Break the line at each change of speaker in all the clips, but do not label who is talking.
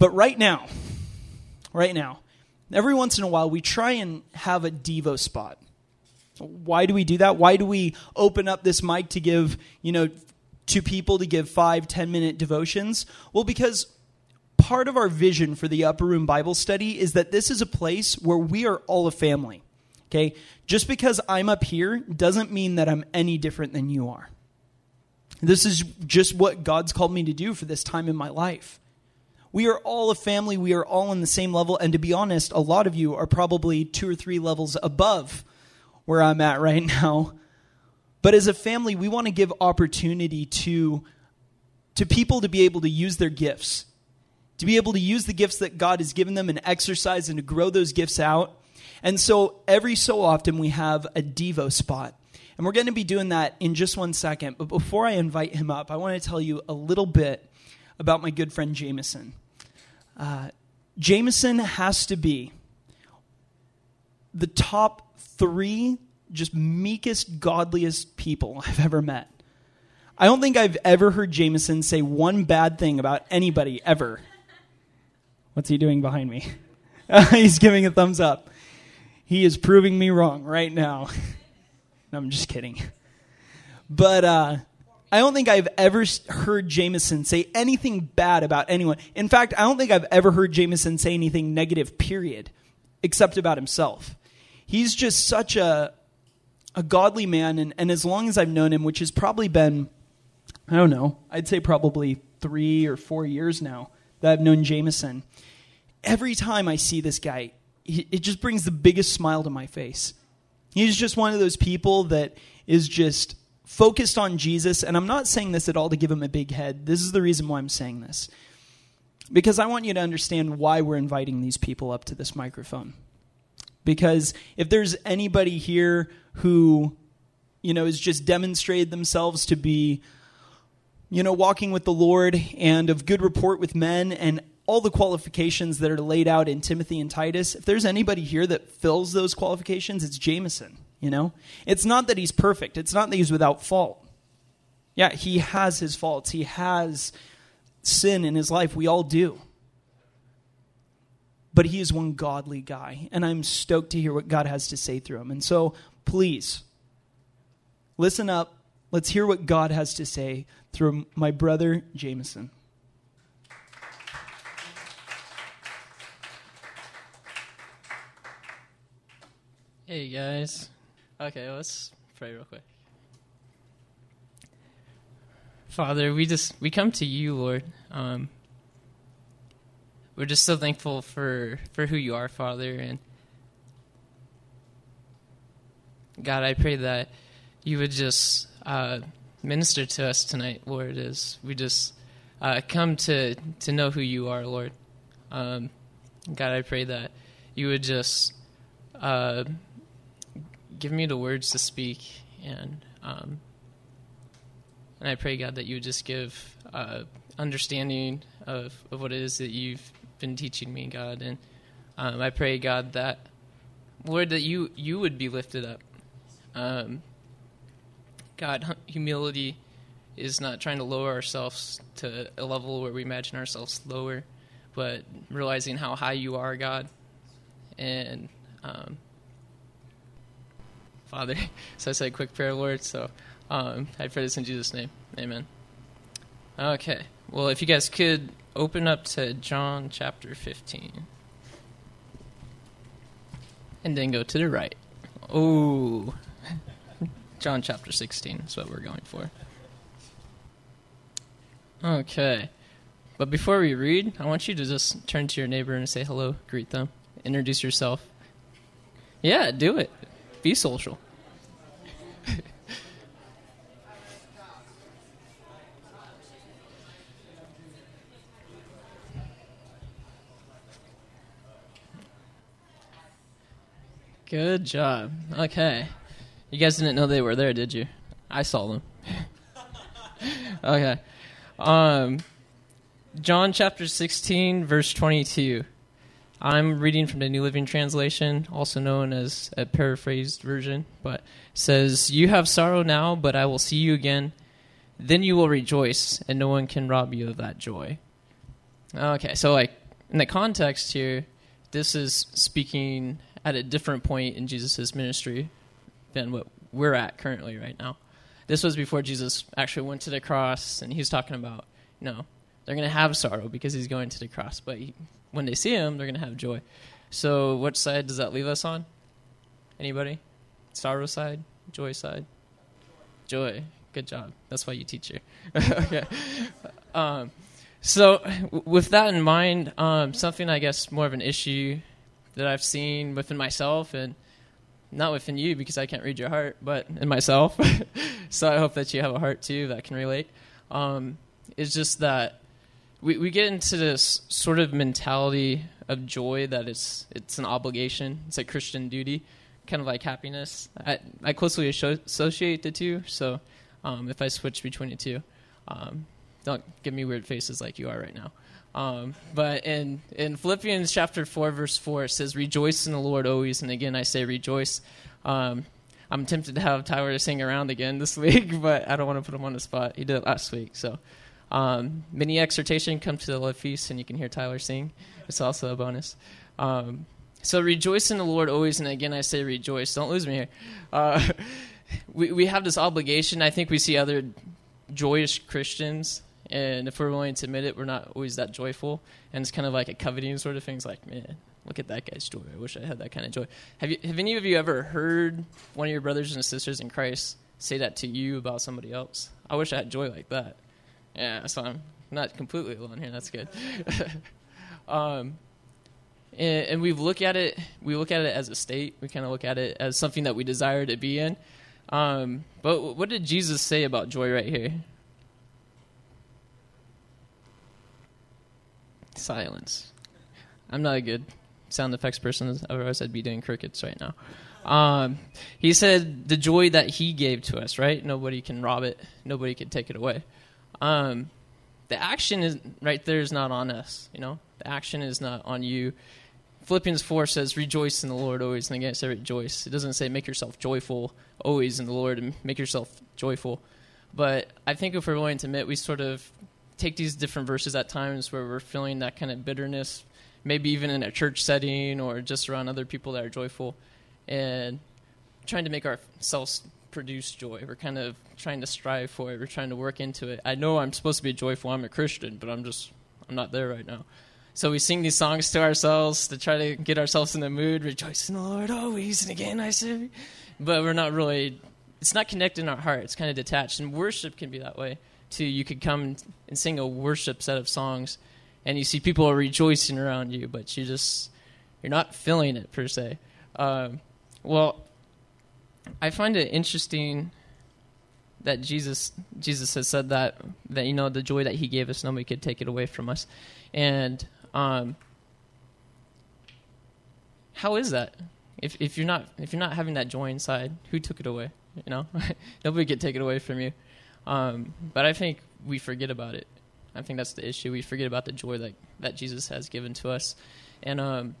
But right now, right now, every once in a while, we try and have a Devo spot. Why do we do that? Why do we open up this mic to give, you know, to people to give five, ten minute devotions? Well, because part of our vision for the Upper Room Bible Study is that this is a place where we are all a family. Okay? Just because I'm up here doesn't mean that I'm any different than you are. This is just what God's called me to do for this time in my life. We are all a family. We are all on the same level. And to be honest, a lot of you are probably two or three levels above where I'm at right now. But as a family, we want to give opportunity to, to people to be able to use their gifts, to be able to use the gifts that God has given them and exercise and to grow those gifts out. And so every so often we have a Devo spot. And we're going to be doing that in just one second. But before I invite him up, I want to tell you a little bit about my good friend Jameson. Uh, Jameson has to be the top three just meekest, godliest people I've ever met. I don't think I've ever heard Jameson say one bad thing about anybody ever. What's he doing behind me? He's giving a thumbs up. He is proving me wrong right now. no, I'm just kidding. But uh, I don't think I've ever heard Jameson say anything bad about anyone. In fact, I don't think I've ever heard Jameson say anything negative, period, except about himself. He's just such a, a godly man, and, and as long as I've known him, which has probably been, I don't know, I'd say probably three or four years now that I've known Jameson, every time I see this guy, it just brings the biggest smile to my face. He's just one of those people that is just focused on Jesus. And I'm not saying this at all to give him a big head. This is the reason why I'm saying this. Because I want you to understand why we're inviting these people up to this microphone. Because if there's anybody here who, you know, has just demonstrated themselves to be, you know, walking with the Lord and of good report with men and all the qualifications that are laid out in Timothy and Titus, if there's anybody here that fills those qualifications, it's Jameson, you know? It's not that he's perfect, it's not that he's without fault. Yeah, he has his faults, he has sin in his life. We all do. But he is one godly guy, and I'm stoked to hear what God has to say through him. And so, please, listen up. Let's hear what God has to say through my brother Jameson.
Hey guys. Okay, let's pray real quick. Father, we just we come to you, Lord. Um, we're just so thankful for for who you are, Father, and God, I pray that you would just uh, minister to us tonight, Lord, as we just uh, come to to know who you are, Lord. Um, God, I pray that you would just uh, give me the words to speak, and um, and I pray God that you would just give uh, understanding of of what it is that you've been teaching me, God, and um, I pray God that Lord that you you would be lifted up. Um, God, humility is not trying to lower ourselves to a level where we imagine ourselves lower, but realizing how high you are, God, and um, Father. So I say a quick prayer, Lord. So um, I pray this in Jesus' name. Amen. Okay. Well, if you guys could open up to John chapter 15. And then go to the right. Oh. John chapter 16 is what we're going for. Okay. But before we read, I want you to just turn to your neighbor and say hello, greet them, introduce yourself. Yeah, do it. Be social. Good job. Okay. You guys didn't know they were there, did you? I saw them. okay. Um, John chapter 16, verse 22. I'm reading from the New Living Translation, also known as a paraphrased version, but says, "You have sorrow now, but I will see you again. Then you will rejoice, and no one can rob you of that joy." Okay, so like in the context here, this is speaking at a different point in Jesus' ministry than what we're at currently right now. This was before Jesus actually went to the cross, and he's talking about, you know, they're going to have sorrow because he's going to the cross, but he, when they see him, they're going to have joy. So, which side does that leave us on? Anybody? Sorrow side? Joy side? Joy. Good job. That's why you teach here. okay. Um, so, w- with that in mind, um, something I guess more of an issue that I've seen within myself and not within you because I can't read your heart, but in myself. so I hope that you have a heart too that can relate. Um, is just that we, we get into this sort of mentality of joy that it's it's an obligation, it's a Christian duty, kind of like happiness. I, I closely associate the two, so um, if I switch between the two, um, don't give me weird faces like you are right now. Um, but in, in Philippians chapter 4, verse 4, it says, Rejoice in the Lord always. And again, I say rejoice. Um, I'm tempted to have Tyler sing around again this week, but I don't want to put him on the spot. He did it last week. So, um, mini exhortation, come to the love feast, and you can hear Tyler sing. It's also a bonus. Um, so, rejoice in the Lord always. And again, I say rejoice. Don't lose me here. Uh, we, we have this obligation. I think we see other joyous Christians and if we're willing to admit it, we're not always that joyful. And it's kind of like a coveting sort of thing. It's like, man, look at that guy's joy. I wish I had that kind of joy. Have you? Have any of you ever heard one of your brothers and sisters in Christ say that to you about somebody else? I wish I had joy like that. Yeah, so I'm not completely alone here. That's good. um, and, and, we look at it. We look at it as a state. We kind of look at it as something that we desire to be in. Um, but what did Jesus say about joy right here? Silence. I'm not a good sound effects person, otherwise I'd be doing crickets right now. Um, he said the joy that he gave to us, right? Nobody can rob it. Nobody can take it away. Um, the action is right there is not on us. You know, the action is not on you. Philippians four says, "Rejoice in the Lord always." And again, it "Rejoice." It doesn't say make yourself joyful always in the Lord and make yourself joyful. But I think if we're willing to admit, we sort of take these different verses at times where we're feeling that kind of bitterness, maybe even in a church setting or just around other people that are joyful, and trying to make ourselves produce joy. We're kind of trying to strive for it. We're trying to work into it. I know I'm supposed to be joyful. I'm a Christian, but I'm just I'm not there right now. So we sing these songs to ourselves to try to get ourselves in the mood. Rejoice in the Lord always, and again I say, but we're not really. It's not connected in our heart. It's kind of detached, and worship can be that way too. you could come and sing a worship set of songs and you see people are rejoicing around you but you just you're not feeling it per se um, well i find it interesting that jesus jesus has said that that you know the joy that he gave us nobody could take it away from us and um, how is that if if you're not if you're not having that joy inside who took it away you know nobody could take it away from you um, but I think we forget about it. I think that's the issue. We forget about the joy that, that Jesus has given to us. And um,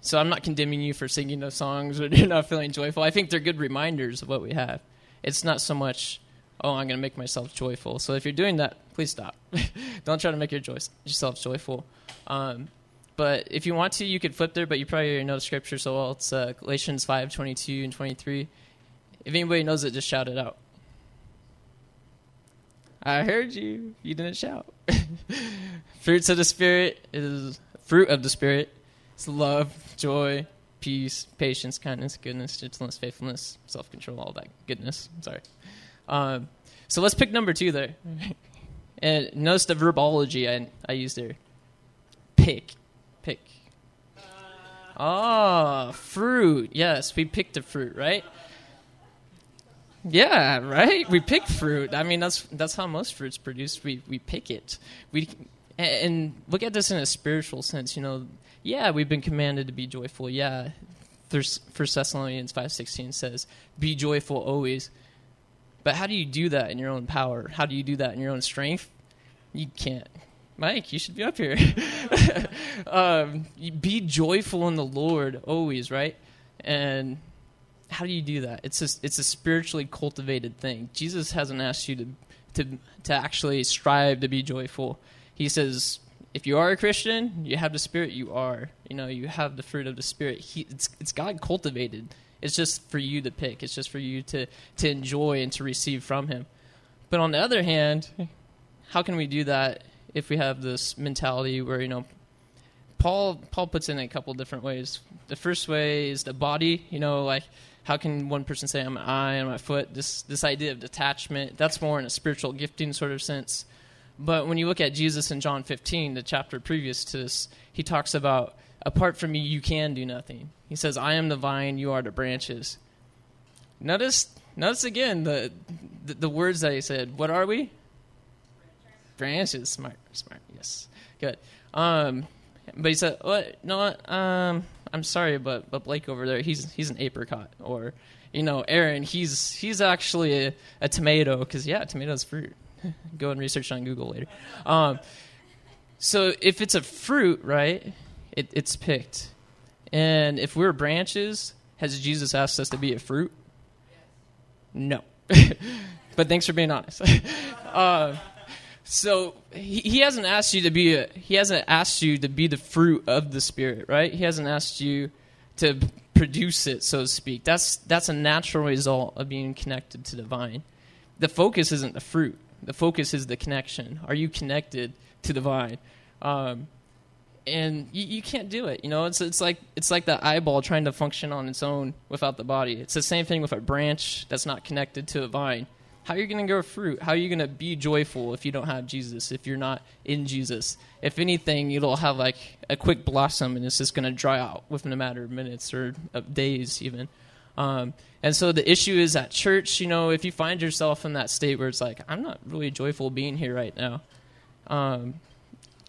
so I'm not condemning you for singing those songs or you're not feeling joyful. I think they're good reminders of what we have. It's not so much, oh, I'm going to make myself joyful. So if you're doing that, please stop. Don't try to make your joy, yourself joyful. Um, but if you want to, you could flip there, but you probably know the scripture so well. It's uh, Galatians 5 22 and 23. If anybody knows it, just shout it out. I heard you. You didn't shout. Fruits of the Spirit is fruit of the Spirit. It's love, joy, peace, patience, kindness, goodness, gentleness, faithfulness, self control, all that goodness. Sorry. Um, so let's pick number two there. and notice the verbology I, I used there. Pick. Pick. Ah, oh, fruit. Yes, we picked a fruit, right? Yeah, right. We pick fruit. I mean, that's that's how most fruits produced. We we pick it. We and look at this in a spiritual sense. You know, yeah, we've been commanded to be joyful. Yeah, First Thessalonians five sixteen says, "Be joyful always." But how do you do that in your own power? How do you do that in your own strength? You can't. Mike, you should be up here. um, be joyful in the Lord always, right? And how do you do that? It's a, it's a spiritually cultivated thing. Jesus hasn't asked you to, to, to actually strive to be joyful. He says, if you are a Christian, you have the Spirit. You are, you know, you have the fruit of the Spirit. He, it's it's God cultivated. It's just for you to pick. It's just for you to to enjoy and to receive from Him. But on the other hand, how can we do that if we have this mentality where you know Paul Paul puts in a couple different ways. The first way is the body, you know, like how can one person say I'm an eye and my foot? This this idea of detachment, that's more in a spiritual gifting sort of sense. But when you look at Jesus in John 15, the chapter previous to this, he talks about apart from me you can do nothing. He says, "I am the vine, you are the branches." Notice notice again the the, the words that he said. What are we? Branches. Smart, smart. Yes, good. Um, but he said, "What? No, um, I'm sorry, but but Blake over there, he's he's an apricot, or you know, Aaron, he's he's actually a, a tomato because yeah, tomatoes fruit. Go and research on Google later. Um, so if it's a fruit, right, it, it's picked, and if we're branches, has Jesus asked us to be a fruit? No, but thanks for being honest. uh, so he, he hasn't asked you to be a, he hasn't asked you to be the fruit of the spirit, right? He hasn't asked you to produce it, so to speak. That's that's a natural result of being connected to the vine. The focus isn't the fruit. The focus is the connection. Are you connected to the vine? Um, and you, you can't do it. You know, it's it's like it's like the eyeball trying to function on its own without the body. It's the same thing with a branch that's not connected to a vine how are you going to grow fruit? How are you going to be joyful if you don't have Jesus, if you're not in Jesus? If anything, it'll have like a quick blossom and it's just going to dry out within a matter of minutes or of days, even. Um, and so the issue is at church, you know, if you find yourself in that state where it's like, I'm not really joyful being here right now, um,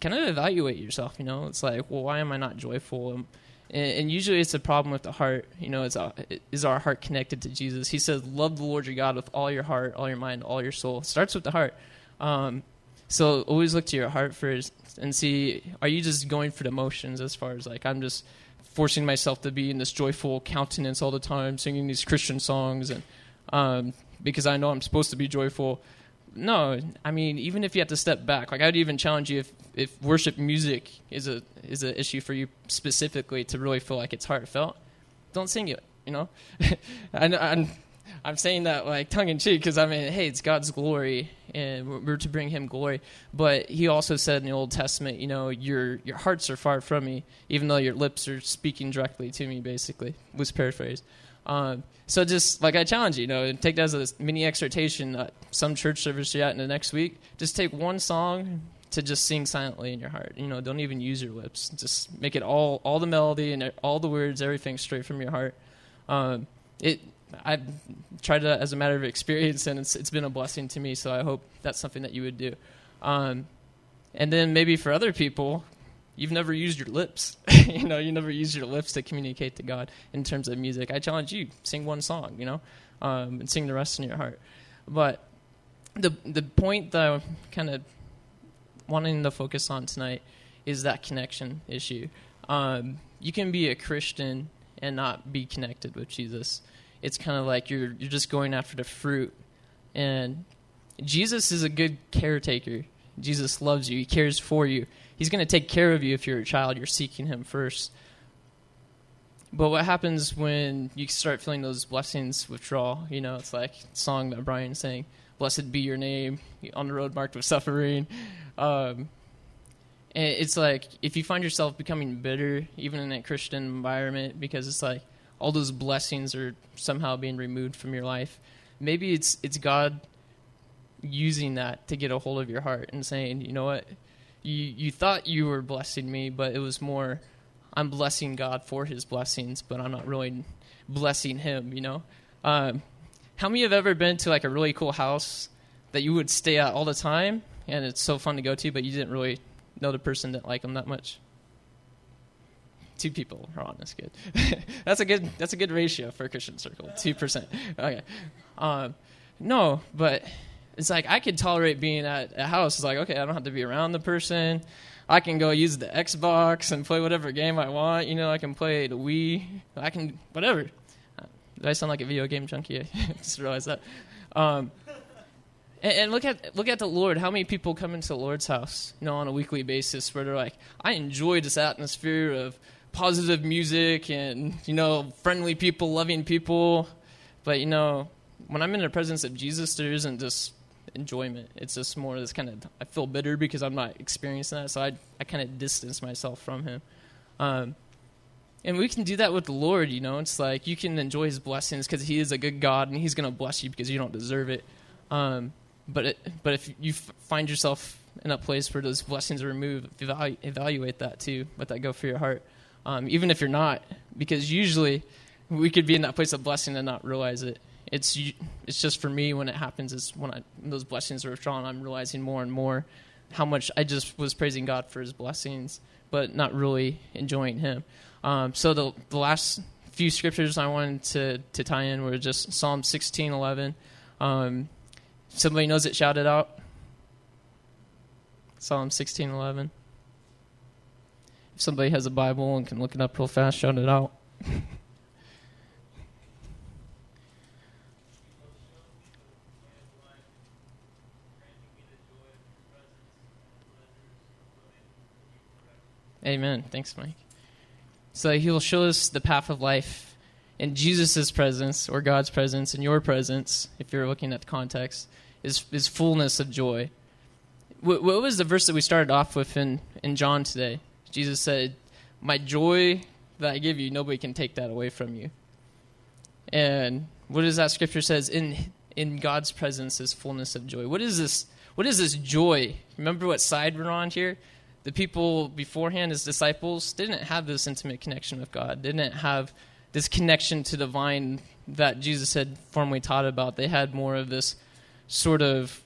kind of evaluate yourself, you know? It's like, well, why am I not joyful? And, and, usually it's a problem with the heart. You know, it's a, is our heart connected to Jesus? He says, "Love the Lord your God with all your heart, all your mind, all your soul." It starts with the heart. Um, so always look to your heart first and see: Are you just going for the motions? As far as like, I'm just forcing myself to be in this joyful countenance all the time, singing these Christian songs, and um, because I know I'm supposed to be joyful no, I mean, even if you have to step back, like I'd even challenge you if, if worship music is a is an issue for you specifically to really feel like it's heartfelt, don't sing it. You know, and I'm I'm saying that like tongue in cheek because I mean, hey, it's God's glory, and we're to bring Him glory. But He also said in the Old Testament, you know, your your hearts are far from me, even though your lips are speaking directly to me. Basically, was paraphrased. Um, so just like I challenge you, you know, take that as a mini exhortation. Uh, some church service you're at in the next week, just take one song to just sing silently in your heart. You know, don't even use your lips. Just make it all all the melody and all the words, everything straight from your heart. Um, it I've tried that as a matter of experience, and it's it's been a blessing to me. So I hope that's something that you would do. Um, and then maybe for other people, you've never used your lips. you know, you never used your lips to communicate to God in terms of music. I challenge you, sing one song, you know, um, and sing the rest in your heart. But the the point that I'm kind of wanting to focus on tonight is that connection issue. Um, you can be a Christian and not be connected with Jesus. It's kind of like you're you're just going after the fruit, and Jesus is a good caretaker. Jesus loves you. He cares for you. He's going to take care of you if you're a child. You're seeking Him first. But what happens when you start feeling those blessings withdraw? You know, it's like song that Brian sang, "Blessed be your name on the road marked with suffering." Um, it's like if you find yourself becoming bitter, even in a Christian environment, because it's like all those blessings are somehow being removed from your life. Maybe it's it's God using that to get a hold of your heart and saying, you know what, you you thought you were blessing me, but it was more I'm blessing God for His blessings, but I'm not really blessing Him. You know, um, how many have ever been to like a really cool house that you would stay at all the time, and it's so fun to go to, but you didn't really know the person didn't like them that much? Two people are on. That's good. that's a good. That's a good ratio for a Christian circle. Two percent. Okay. Um, no, but it's like I could tolerate being at a house. It's like okay, I don't have to be around the person. I can go use the Xbox and play whatever game I want. You know, I can play the Wii. I can whatever. Do I sound like a video game junkie? I just realized that. Um, And, and look at look at the Lord. How many people come into the Lord's house, you know, on a weekly basis, where they're like, I enjoy this atmosphere of positive music and you know, friendly people, loving people. But you know, when I'm in the presence of Jesus, there isn't just enjoyment. It's just more this kind of I feel bitter because I'm not experiencing that, so I I kind of distance myself from Him. Um, and we can do that with the Lord, you know. It's like you can enjoy His blessings because He is a good God, and He's going to bless you because you don't deserve it. Um, but it, but if you f- find yourself in a place where those blessings are removed, evalu- evaluate that too. Let that go for your heart, um, even if you're not, because usually we could be in that place of blessing and not realize it. It's it's just for me when it happens is when, I, those blessings are withdrawn, I'm realizing more and more how much I just was praising God for His blessings, but not really enjoying Him. Um, so the the last few scriptures I wanted to to tie in were just Psalm sixteen eleven. Um, somebody knows it, shout it out. Psalm sixteen eleven. If somebody has a Bible and can look it up real fast, shout it out. Amen. Thanks, Mike. So he will show us the path of life in Jesus' presence or God's presence in your presence, if you're looking at the context, is, is fullness of joy. What, what was the verse that we started off with in, in John today? Jesus said, My joy that I give you, nobody can take that away from you. And what does that scripture says? In in God's presence is fullness of joy. What is this? What is this joy? Remember what side we're on here? the people beforehand, his disciples, didn't have this intimate connection with God, didn't have this connection to the vine that Jesus had formerly taught about. They had more of this sort of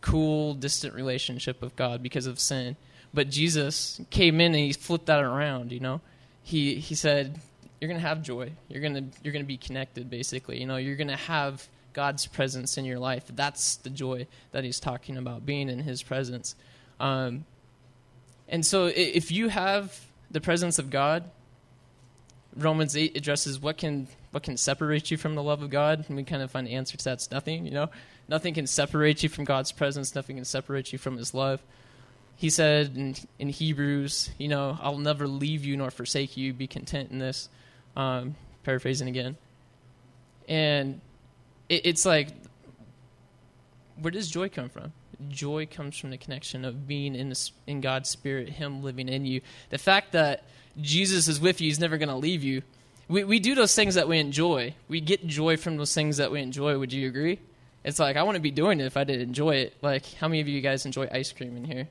cool, distant relationship with God because of sin. But Jesus came in and he flipped that around, you know. He he said, You're gonna have joy. You're gonna you're gonna be connected basically. You know, you're gonna have God's presence in your life. That's the joy that he's talking about, being in his presence. Um, and so if you have the presence of God, Romans 8 addresses what can what can separate you from the love of God, and we kind of find the answer to that's nothing, you know. Nothing can separate you from God's presence, nothing can separate you from his love. He said in, in Hebrews, you know, I'll never leave you nor forsake you, be content in this. Um, paraphrasing again. And it, it's like, where does joy come from? joy comes from the connection of being in, the, in God's Spirit, Him living in you. The fact that Jesus is with you, He's never going to leave you. We, we do those things that we enjoy. We get joy from those things that we enjoy. Would you agree? It's like, I to be doing it if I didn't enjoy it. Like, how many of you guys enjoy ice cream in here?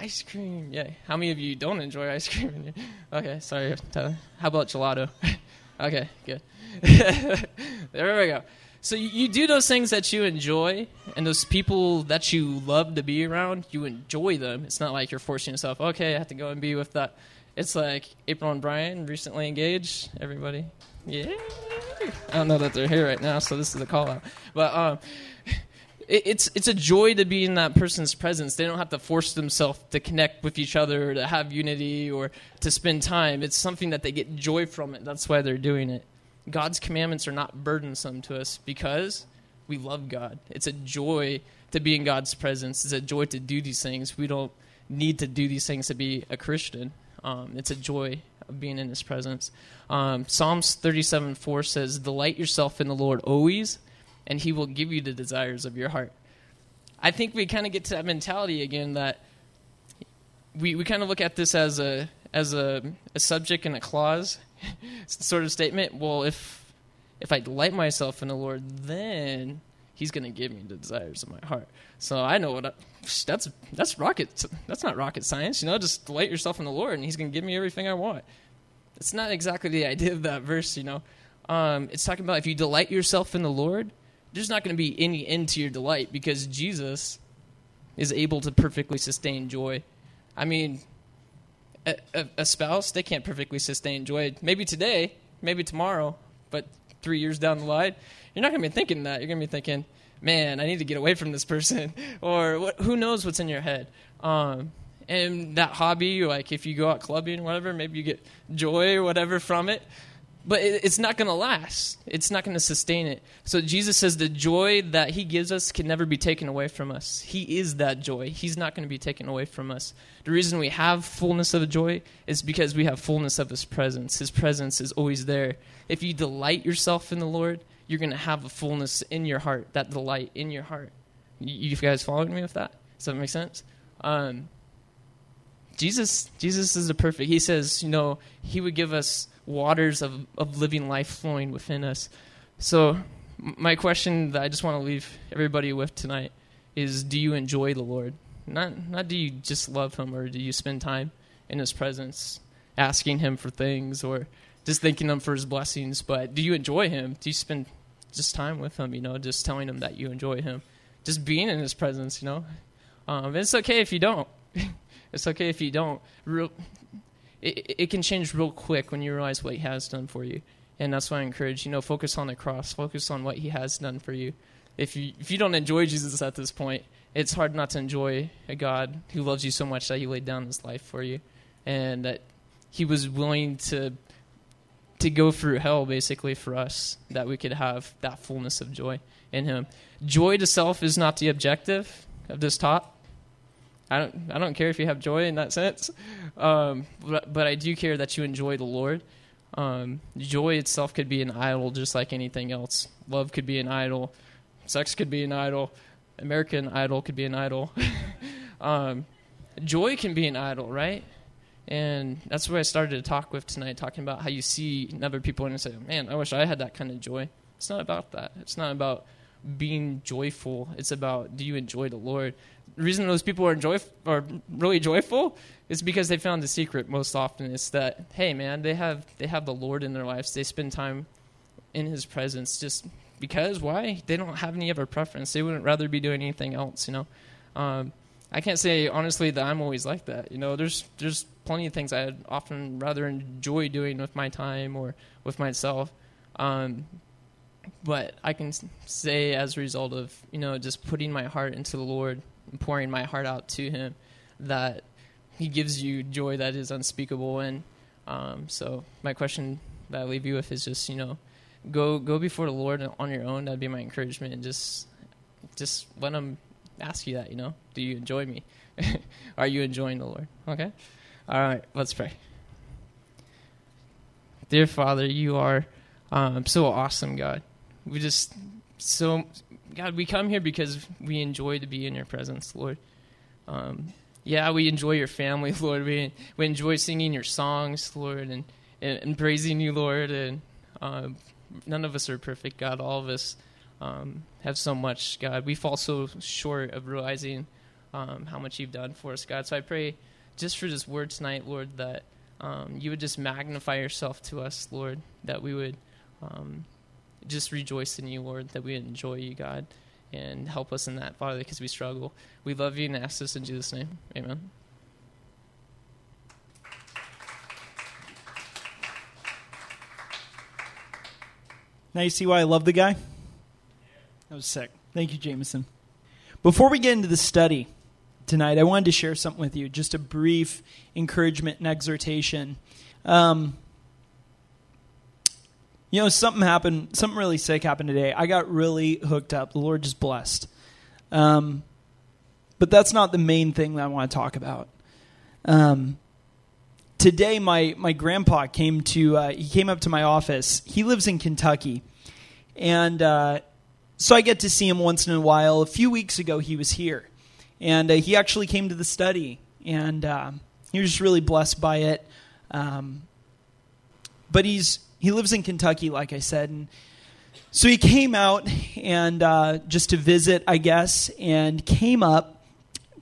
Ice cream, yeah. How many of you don't enjoy ice cream? Okay, sorry, Tyler. How about gelato? okay, good. there we go. So you do those things that you enjoy, and those people that you love to be around, you enjoy them. It's not like you're forcing yourself. Okay, I have to go and be with that. It's like April and Brian recently engaged. Everybody, yeah. I don't know that they're here right now, so this is a call out. But um, it's it's a joy to be in that person's presence. They don't have to force themselves to connect with each other, or to have unity, or to spend time. It's something that they get joy from it. That's why they're doing it. God's commandments are not burdensome to us because we love God. It's a joy to be in God's presence. It's a joy to do these things. We don't need to do these things to be a Christian. Um, it's a joy of being in His presence. Um, Psalms 37 4 says, Delight yourself in the Lord always, and He will give you the desires of your heart. I think we kind of get to that mentality again that we, we kind of look at this as a as a, a subject and a clause sort of statement. Well, if if I delight myself in the Lord, then He's going to give me the desires of my heart. So I know what I, that's that's rocket. That's not rocket science, you know. Just delight yourself in the Lord, and He's going to give me everything I want. It's not exactly the idea of that verse, you know. Um, it's talking about if you delight yourself in the Lord, there's not going to be any end to your delight because Jesus is able to perfectly sustain joy. I mean, a, a, spouse, they can't perfectly sustain joy. Maybe today, maybe tomorrow, but three years down the line, you're not going to be thinking that. You're going to be thinking, man, I need to get away from this person. or what, who knows what's in your head. Um, and that hobby, like if you go out clubbing whatever, maybe you get joy or whatever from it. But it, it's not going to last. It's not going to sustain it. So Jesus says the joy that he gives us can never be taken away from us. He is that joy. He's not going to be taken away from us. The reason we have fullness of joy is because we have fullness of his presence. His presence is always there. If you delight yourself in the Lord, you're going to have a fullness in your heart, that delight in your heart. You, you guys following me with that? Does that make sense? Um, Jesus, Jesus is the perfect. He says, you know, he would give us waters of, of living life flowing within us. So, my question that I just want to leave everybody with tonight is: Do you enjoy the Lord? Not, not do you just love Him, or do you spend time in His presence, asking Him for things, or just thanking Him for His blessings? But do you enjoy Him? Do you spend just time with Him? You know, just telling Him that you enjoy Him, just being in His presence. You know, um, it's okay if you don't. it's okay if you don't. Real, it, it can change real quick when you realize what he has done for you. And that's why I encourage, you know, focus on the cross, focus on what he has done for you. If you if you don't enjoy Jesus at this point, it's hard not to enjoy a God who loves you so much that he laid down his life for you and that he was willing to to go through hell basically for us that we could have that fullness of joy in him. Joy to self is not the objective of this talk. I don't I don't care if you have joy in that sense, um, but but I do care that you enjoy the Lord. Um, joy itself could be an idol, just like anything else. Love could be an idol. Sex could be an idol. American Idol could be an idol. um, joy can be an idol, right? And that's where I started to talk with tonight, talking about how you see other people and say, "Man, I wish I had that kind of joy." It's not about that. It's not about being joyful. It's about do you enjoy the Lord? The reason those people are joy are really joyful is because they found the secret most often. It's that hey man, they have they have the Lord in their lives. They spend time in His presence just because why? They don't have any other preference. They wouldn't rather be doing anything else. You know, um, I can't say honestly that I'm always like that. You know, there's there's plenty of things I'd often rather enjoy doing with my time or with myself. Um, but I can say as a result of you know just putting my heart into the Lord and pouring my heart out to Him that He gives you joy that is unspeakable. And um, so my question that I leave you with is just you know go go before the Lord on your own. That'd be my encouragement, and just just let Him ask you that. You know, do you enjoy me? Are you enjoying the Lord? Okay. All right. Let's pray. Dear Father, you are um, so awesome, God we just so God, we come here because we enjoy to be in your presence, Lord. Um, yeah, we enjoy your family, Lord. We we enjoy singing your songs, Lord, and and, and praising you, Lord. And uh, none of us are perfect, God. All of us um, have so much, God. We fall so short of realizing um, how much you've done for us, God. So I pray just for this word tonight, Lord, that um, you would just magnify yourself to us, Lord. That we would um, just rejoice in you, Lord, that we enjoy you, God, and help us in that, Father, because we struggle. We love you and ask this in Jesus' name. Amen.
Now you see why I love the guy? That was sick. Thank you, Jameson. Before we get into the study tonight, I wanted to share something with you, just a brief encouragement and exhortation. Um, you know, something happened, something really sick happened today. I got really hooked up. The Lord just blessed. Um, but that's not the main thing that I want to talk about. Um, today, my, my grandpa came to, uh, he came up to my office. He lives in Kentucky. And uh, so I get to see him once in a while. A few weeks ago, he was here. And uh, he actually came to the study. And uh, he was just really blessed by it. Um, but he's he lives in Kentucky, like I said, and so he came out and uh, just to visit, I guess, and came up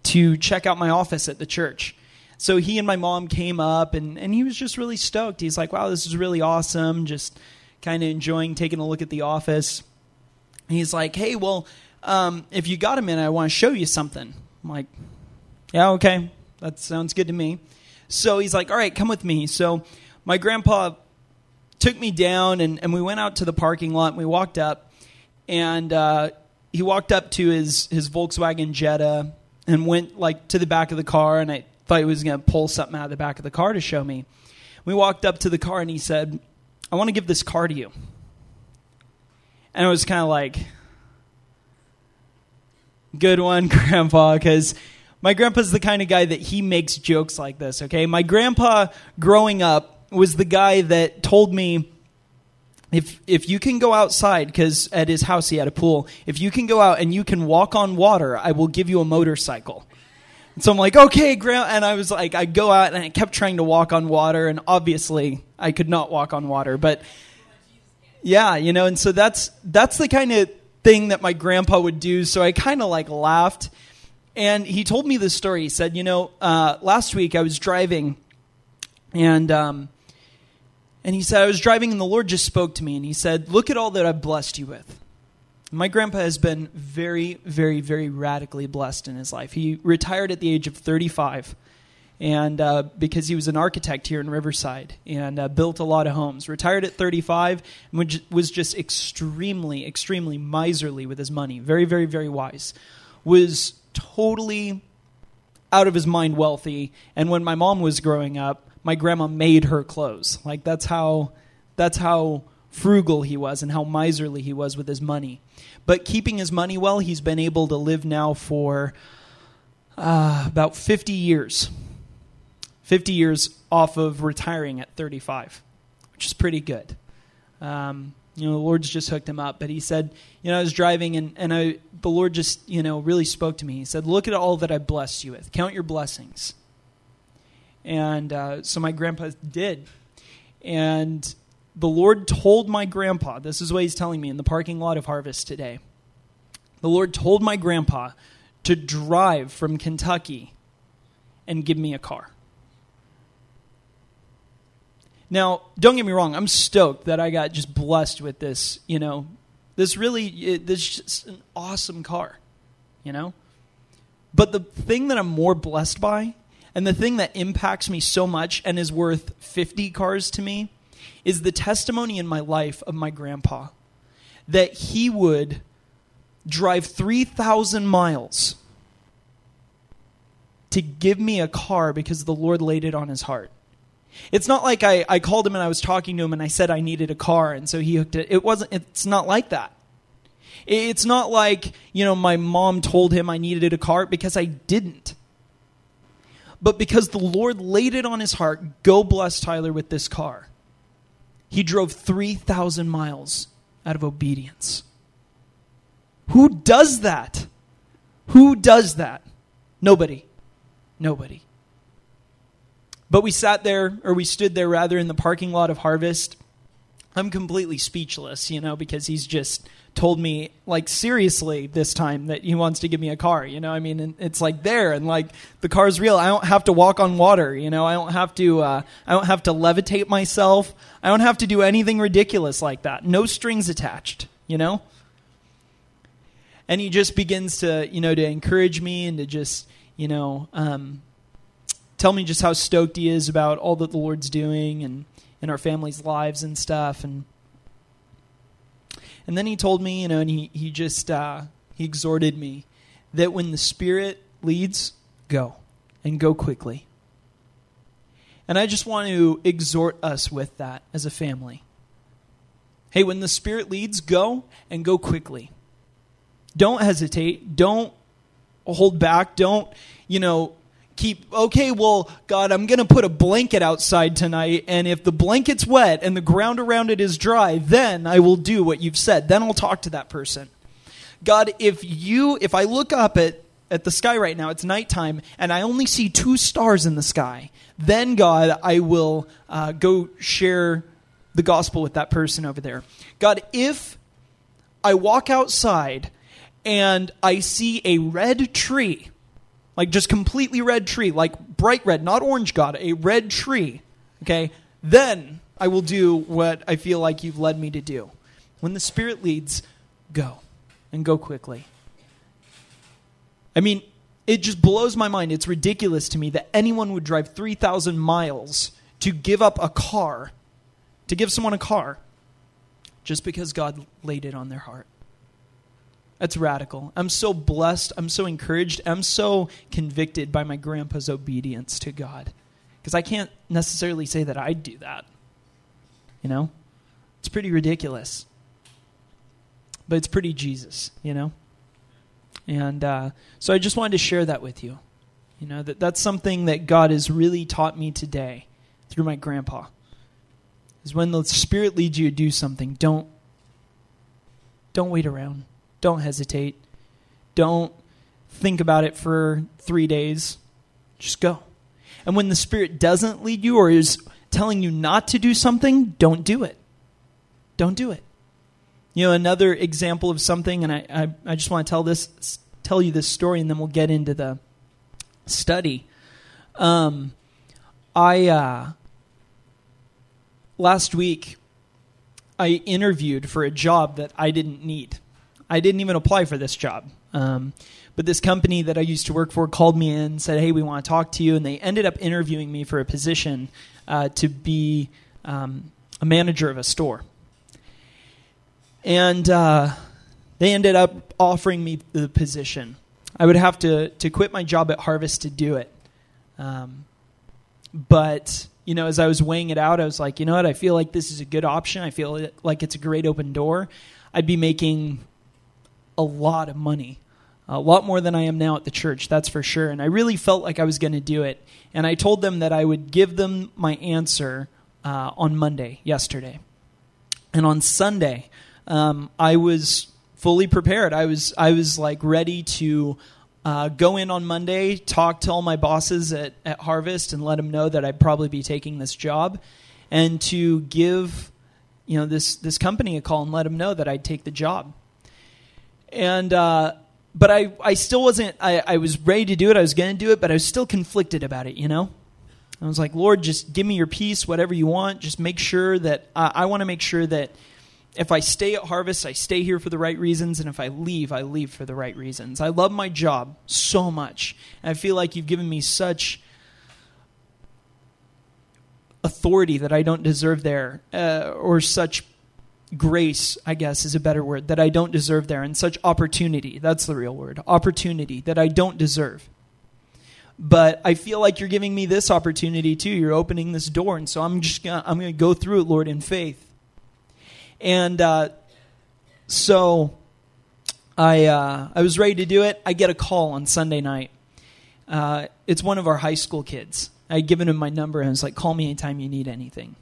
to check out my office at the church. So he and my mom came up, and, and he was just really stoked. He's like, "Wow, this is really awesome!" Just kind of enjoying taking a look at the office. And he's like, "Hey, well, um, if you got a minute, I want to show you something." I'm like, "Yeah, okay, that sounds good to me." So he's like, "All right, come with me." So my grandpa took me down and, and we went out to the parking lot and we walked up and uh, he walked up to his, his Volkswagen Jetta and went like to the back of the car and I thought he was going to pull something out of the back of the car to show me. We walked up to the car and he said, I want to give this car to you. And I was kind of like, good one, Grandpa, because my grandpa's the kind of guy that he makes jokes like this, okay? My grandpa, growing up, was the guy that told me if if you can go outside because at his house he had a pool if you can go out and you can walk on water i will give you a motorcycle and so i'm like okay grandma and i was like i go out and i kept trying to walk on water and obviously i could not walk on water but yeah you know and so that's that's the kind of thing that my grandpa would do so i kind of like laughed. And he told me this story. He said you know uh, last week i was driving and um, and he said, I was driving and the Lord just spoke to me and he said, Look at all that I've blessed you with. My grandpa has been very, very, very radically blessed in his life. He retired at the age of 35 and uh, because he was an architect here in Riverside and uh, built a lot of homes. Retired at 35 and was just extremely, extremely miserly with his money. Very, very, very wise. Was totally out of his mind wealthy. And when my mom was growing up, my grandma made her clothes. Like that's how that's how frugal he was and how miserly he was with his money. But keeping his money well, he's been able to live now for uh, about 50 years. 50 years off of retiring at 35, which is pretty good. Um, you know, the Lord's just hooked him up. But he said, you know, I was driving and, and I, the Lord just, you know, really spoke to me. He said, look at all that I blessed you with. Count your blessings. And uh, so my grandpa did. And the Lord told my grandpa, this is what he's telling me in the parking lot of Harvest today. The Lord told my grandpa to drive from Kentucky and give me a car. Now, don't get me wrong, I'm stoked that I got just blessed with this, you know, this really, this is an awesome car, you know? But the thing that I'm more blessed by and the thing that impacts me so much and is worth 50 cars to me is the testimony in my life of my grandpa that he would drive 3,000 miles to give me a car because the Lord laid it on his heart. It's not like I, I called him and I was talking to him and I said I needed a car and so he hooked it. It wasn't, it's not like that. It's not like, you know, my mom told him I needed a car because I didn't but because the Lord laid it on his heart, go bless Tyler with this car. He drove 3,000 miles out of obedience. Who does that? Who does that? Nobody. Nobody. But we sat there, or we stood there rather, in the parking lot of Harvest. I'm completely speechless, you know, because he's just told me like seriously this time that he wants to give me a car you know? I mean and it's like there and like the car's real. I don't have to walk on water you know? I don't have to uh, i don't have to levitate myself. I don't have to do anything ridiculous like that. No strings attached you know? And he just begins to you know to encourage me and to just you know um, tell me just how stoked he is about all that the lord's doing and in our family's lives and stuff. And and then he told me, you know, and he, he just uh, he exhorted me that when the Spirit leads, go and go quickly. And I just want to exhort us with that as a family. Hey, when the Spirit leads, go and go quickly. Don't hesitate. Don't hold back. Don't, you know, keep okay well god i'm going to put a blanket outside tonight and if the blanket's wet and the ground around it is dry then i will do what you've said. Then i'll talk to that person. God if you if i look up at at the sky right now it's nighttime and i only see two stars in the sky then god i will uh, go share the gospel with that person over there. God if i walk outside and i see a red tree like just completely red tree, like bright red, not orange God, a red tree, okay, then I will do what I feel like you've led me to do. When the Spirit leads, go and go quickly. I mean, it just blows my mind. It's ridiculous to me that anyone would drive 3,000 miles to give up a car, to give someone a car, just because God laid it on their heart. That's radical. I'm so blessed. I'm so encouraged. I'm so convicted by my grandpa's obedience to God. Because I can't necessarily say that I'd do that. You know? It's pretty ridiculous. But it's pretty Jesus, you know? And uh, so I just wanted to share that with you. You know, that that's something that God has really taught me today through my grandpa. Is when the Spirit leads you to do something, don't don't wait around. Don't hesitate. Don't think about it for three days. Just go. And when the Spirit doesn't lead you or is telling you not to do something, don't do it. Don't do it. You know, another example of something, and I, I, I just want to tell this, tell you this story, and then we'll get into the study. Um, I uh, last week I interviewed for a job that I didn't need. I didn't even apply for this job. Um, but this company that I used to work for called me in, said, "Hey, we want to talk to you," and they ended up interviewing me for a position uh, to be um, a manager of a store. And uh, they ended up offering me the position. I would have to to quit my job at Harvest to do it. Um, but you know, as I was weighing it out, I was like, you know what? I feel like this is a good option. I feel like it's a great open door. I'd be making a lot of money, a lot more than I am now at the church, that's for sure. And I really felt like I was going to do it. And I told them that I would give them my answer uh, on Monday, yesterday. And on Sunday, um, I was fully prepared. I was I was like ready to uh, go in on Monday, talk to all my bosses at, at Harvest, and let them know that I'd probably be taking this job, and to give you know this this company a call and let them know that I'd take the job. And uh, but I I still wasn't. I, I was ready to do it. I was going to do it, but I was still conflicted about it. You know. I was like, Lord, just give me your peace, whatever you want. Just make sure that uh, I want to make sure that if I stay at Harvest, I stay here for the right reasons, and if I leave, I leave for the right reasons. I love my job so much. And I feel like you've given me such authority that I don't deserve there, uh, or such grace, I guess is a better word, that I don't deserve there, and such opportunity. That's the real word opportunity that I don't deserve. But I feel like you're giving me this opportunity too. You're opening this door, and so I'm just gonna, I'm going to go through it, Lord, in faith and uh, so I uh, I was ready to do it. I get a call on Sunday night. Uh, it's one of our high school kids. I had given him my number and I was like, "Call me anytime you need anything."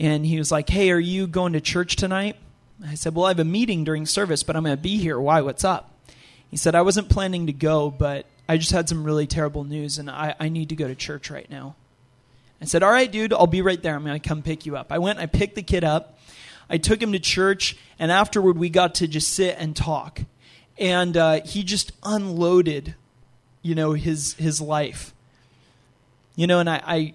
And he was like, "Hey, are you going to church tonight?" I said, "Well, I have a meeting during service, but I'm going to be here. Why? What's up?" He said, "I wasn't planning to go, but I just had some really terrible news, and I, I need to go to church right now." I said, "All right, dude, I'll be right there. I'm going to come pick you up." I went. I picked the kid up. I took him to church, and afterward we got to just sit and talk. And uh, he just unloaded, you know, his his life. You know, and I, I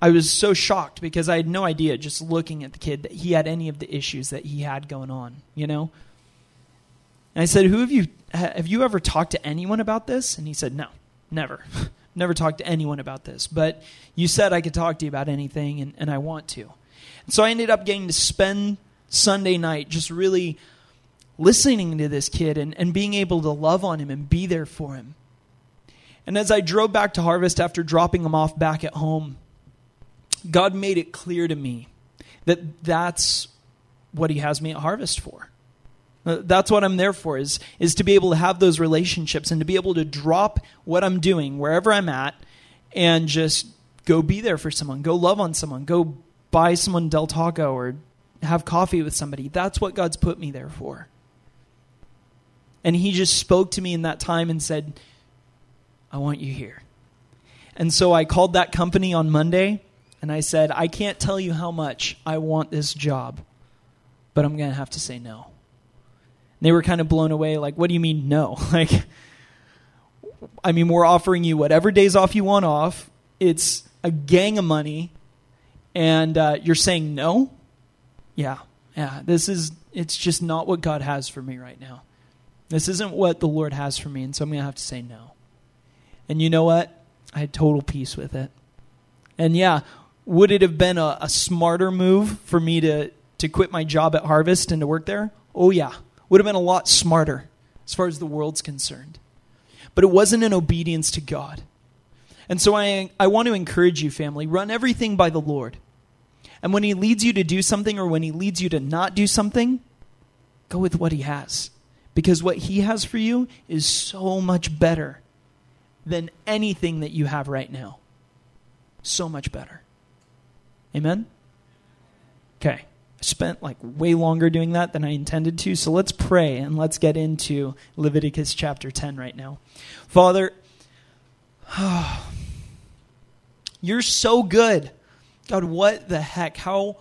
I was so shocked because I had no idea just looking at the kid that he had any of the issues that he had going on, you know? And I said, "Who have you have you ever talked to anyone about this?" And he said, "No, never. never talked to anyone about this. But you said I could talk to you about anything and, and I want to." And so I ended up getting to spend Sunday night, just really listening to this kid and, and being able to love on him and be there for him. And as I drove back to Harvest after dropping him off back at home, God made it clear to me that that's what He has me at Harvest for. Uh, that's what I'm there for is is to be able to have those relationships and to be able to drop what I'm doing wherever I'm at and just go be there for someone, go love on someone, go buy someone Del Taco or have coffee with somebody. That's what God's put me there for. And He just spoke to me in that time and said, I want you here. And so I called that company on Monday and I said, I can't tell you how much I want this job, but I'm going to have to say no. And they were kind of blown away, like, what do you mean no? Like, I mean, we're offering you whatever days off you want off. It's a gang of money, and uh, you're saying no? yeah, yeah, this is, it's just not what God has for me right now. This isn't what the Lord has for me, and so I'm going to have to say no. And you know what? I had total peace with it. And yeah, would it have been a, a smarter move for me to, to quit my job at Harvest and to work there? Oh, yeah. Would have been a lot smarter as far as the world's concerned. But it wasn't in obedience to God. And so I, I want to encourage you, family, run everything by the Lord. And when He leads you to do something or when He leads you to not do something, go with what He has. Because what He has for you is so much better than anything that you have right now. So much better. Amen? Okay. I spent like way longer doing that than I intended to. So let's pray and let's get into Leviticus chapter 10 right now. Father, oh, you're so good. God, what the heck? How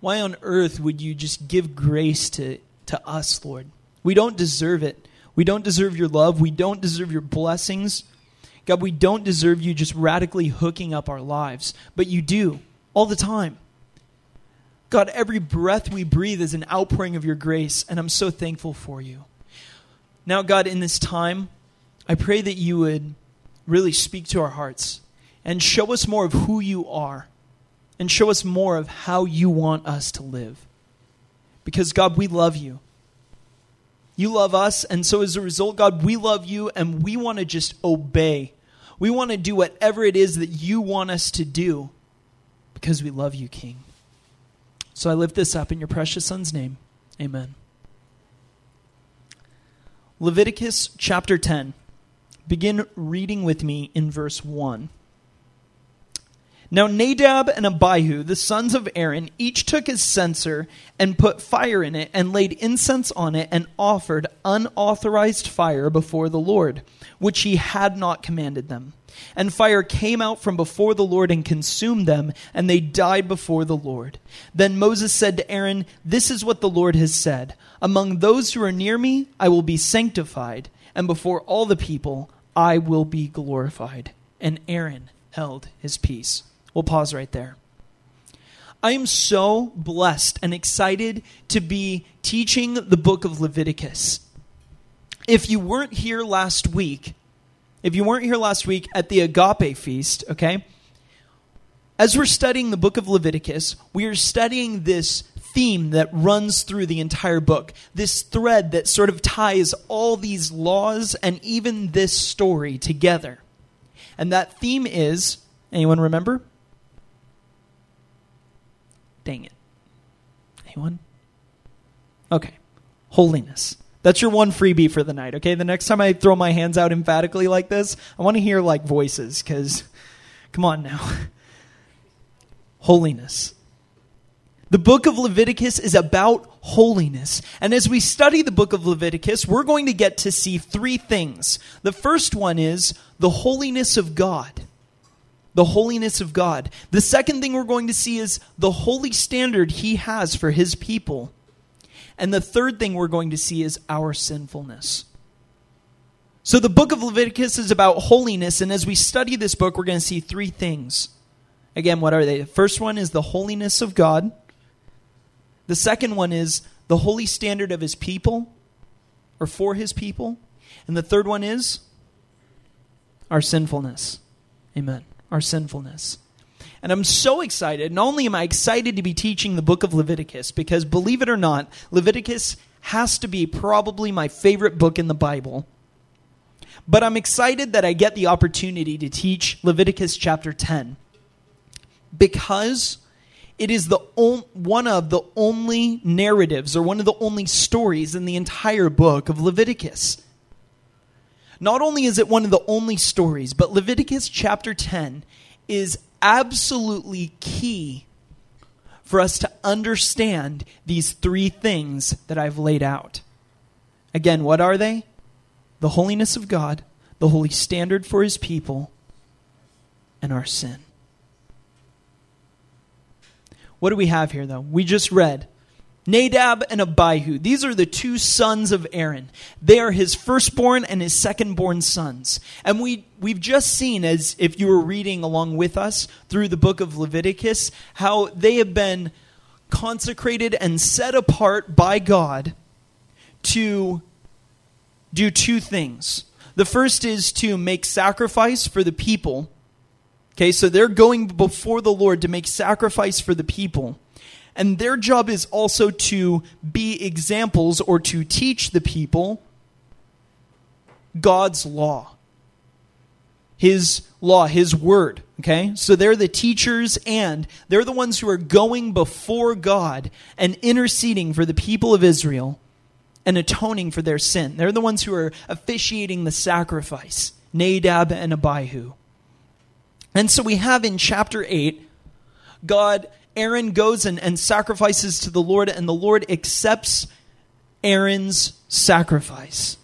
why on earth would you just give grace to to us, Lord? We don't deserve it. We don't deserve your love. We don't deserve your blessings. God, we don't deserve you just radically hooking up our lives, but you do all the time. God, every breath we breathe is an outpouring of your grace, and I'm so thankful for you. Now, God, in this time, I pray that you would really speak to our hearts and show us more of who you are and show us more of how you want us to live. Because, God, we love you. You love us, and so as a result, God, we love you and we want to just obey. We want to do whatever it is that you want us to do because we love you, King. So I lift this up in your precious Son's name. Amen. Leviticus chapter 10. Begin reading with me in verse 1. Now Nadab and Abihu, the sons of Aaron, each took his censer and put fire in it and laid incense on it and offered unauthorized fire before the Lord, which he had not commanded them. And fire came out from before the Lord and consumed them, and they died before the Lord. Then Moses said to Aaron, This is what the Lord has said Among those who are near me, I will be sanctified, and before all the people, I will be glorified. And Aaron held his peace. We'll pause right there. I am so blessed and excited to be teaching the book of Leviticus. If you weren't here last week, if you weren't here last week at the Agape Feast, okay, as we're studying the book of Leviticus, we are studying this theme that runs through the entire book, this thread that sort of ties all these laws and even this story together. And that theme is anyone remember? Dang it. Anyone? Okay. Holiness. That's your one freebie for the night, okay? The next time I throw my hands out emphatically like this, I want to hear like voices cuz come on now. Holiness. The book of Leviticus is about holiness. And as we study the book of Leviticus, we're going to get to see three things. The first one is the holiness of God. The holiness of God. The second thing we're going to see is the holy standard he has for his people. And the third thing we're going to see is our sinfulness. So the book of Leviticus is about holiness, and as we study this book, we're going to see three things. Again, what are they? The first one is the holiness of God. The second one is the holy standard of his people, or for his people. And the third one is our sinfulness. Amen. Our sinfulness. And I'm so excited. Not only am I excited to be teaching the book of Leviticus, because believe it or not, Leviticus has to be probably my favorite book in the Bible. But I'm excited that I get the opportunity to teach Leviticus chapter 10 because it is the on, one of the only narratives or one of the only stories in the entire book of Leviticus. Not only is it one of the only stories, but Leviticus chapter 10 is absolutely key for us to understand these three things that I've laid out. Again, what are they? The holiness of God, the holy standard for his people, and our sin. What do we have here, though? We just read Nadab and Abihu. These are the two sons of Aaron. They are his firstborn and his secondborn sons. And we, we've just seen, as if you were reading along with us through the book of Leviticus, how they have been consecrated and set apart by God to do two things. The first is to make sacrifice for the people. Okay, so they're going before the Lord to make sacrifice for the people. And their job is also to be examples or to teach the people God's law. his law, his word. Okay? So they're the teachers and they're the ones who are going before God and interceding for the people of Israel and atoning for their sin. They're the ones who are officiating the sacrifice Nadab and Abihu. And so we have in chapter 8, God, Aaron goes and, and sacrifices to the Lord, and the Lord accepts Aaron's sacrifice.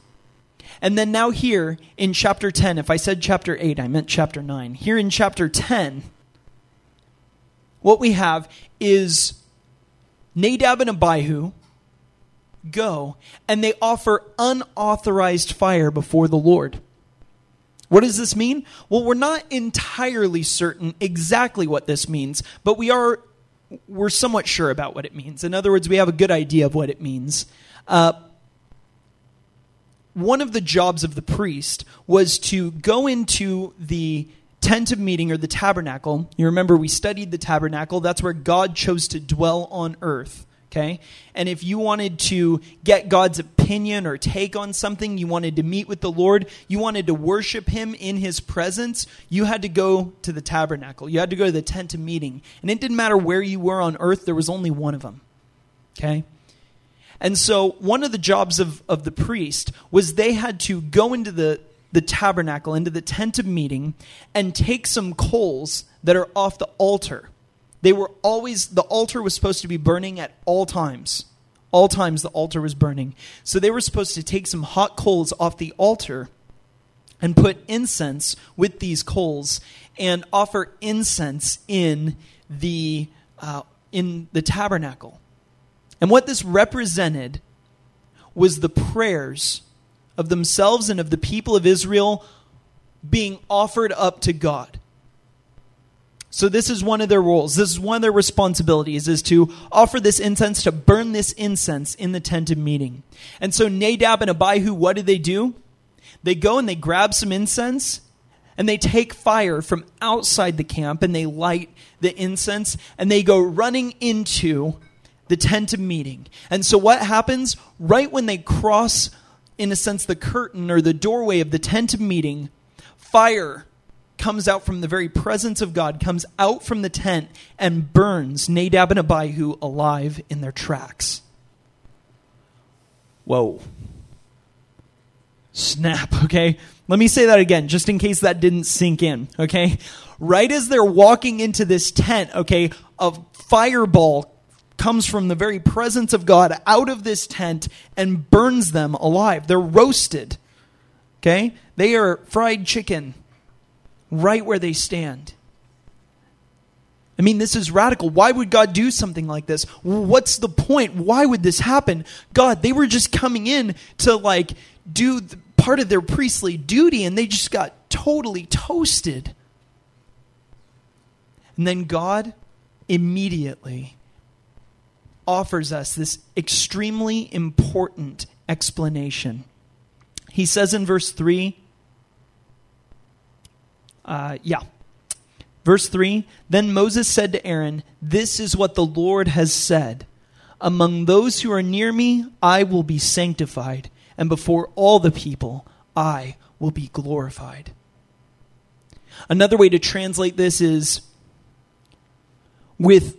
And then now, here in chapter 10, if I said chapter 8, I meant chapter 9. Here in chapter 10, what we have is Nadab and Abihu go and they offer unauthorized fire before the Lord. What does this mean? Well, we're not entirely certain exactly what this means, but we are we're somewhat sure about what it means. In other words, we have a good idea of what it means. Uh, one of the jobs of the priest was to go into the tent of meeting or the tabernacle. You remember we studied the tabernacle. That's where God chose to dwell on earth. Okay? And if you wanted to get God's opinion or take on something, you wanted to meet with the Lord, you wanted to worship Him in His presence, you had to go to the tabernacle. You had to go to the tent of meeting. And it didn't matter where you were on earth, there was only one of them. Okay? And so one of the jobs of, of the priest was they had to go into the, the tabernacle, into the tent of meeting, and take some coals that are off the altar they were always, the altar was supposed to be burning at all times. All times the altar was burning. So they were supposed to take some hot coals off the altar and put incense with these coals and offer incense in the, uh, in the tabernacle. And what this represented was the prayers of themselves and of the people of Israel being offered up to God. So this is one of their roles. This is one of their responsibilities is to offer this incense, to burn this incense in the tent of meeting. And so Nadab and Abihu, what do they do? They go and they grab some incense and they take fire from outside the camp and they light the incense and they go running into the tent of meeting. And so what happens right when they cross in a sense the curtain or the doorway of the tent of meeting, fire comes out from the very presence of God, comes out from the tent, and burns Nadab and Abihu alive in their tracks. Whoa. Snap, okay? Let me say that again, just in case that didn't sink in, okay? Right as they're walking into this tent, okay, a fireball comes from the very presence of God out of this tent and burns them alive. They're roasted, okay? They are fried chicken right where they stand. I mean, this is radical. Why would God do something like this? What's the point? Why would this happen? God, they were just coming in to like do part of their priestly duty and they just got totally toasted. And then God immediately offers us this extremely important explanation. He says in verse 3 uh, yeah. Verse 3 Then Moses said to Aaron, This is what the Lord has said. Among those who are near me, I will be sanctified, and before all the people, I will be glorified. Another way to translate this is with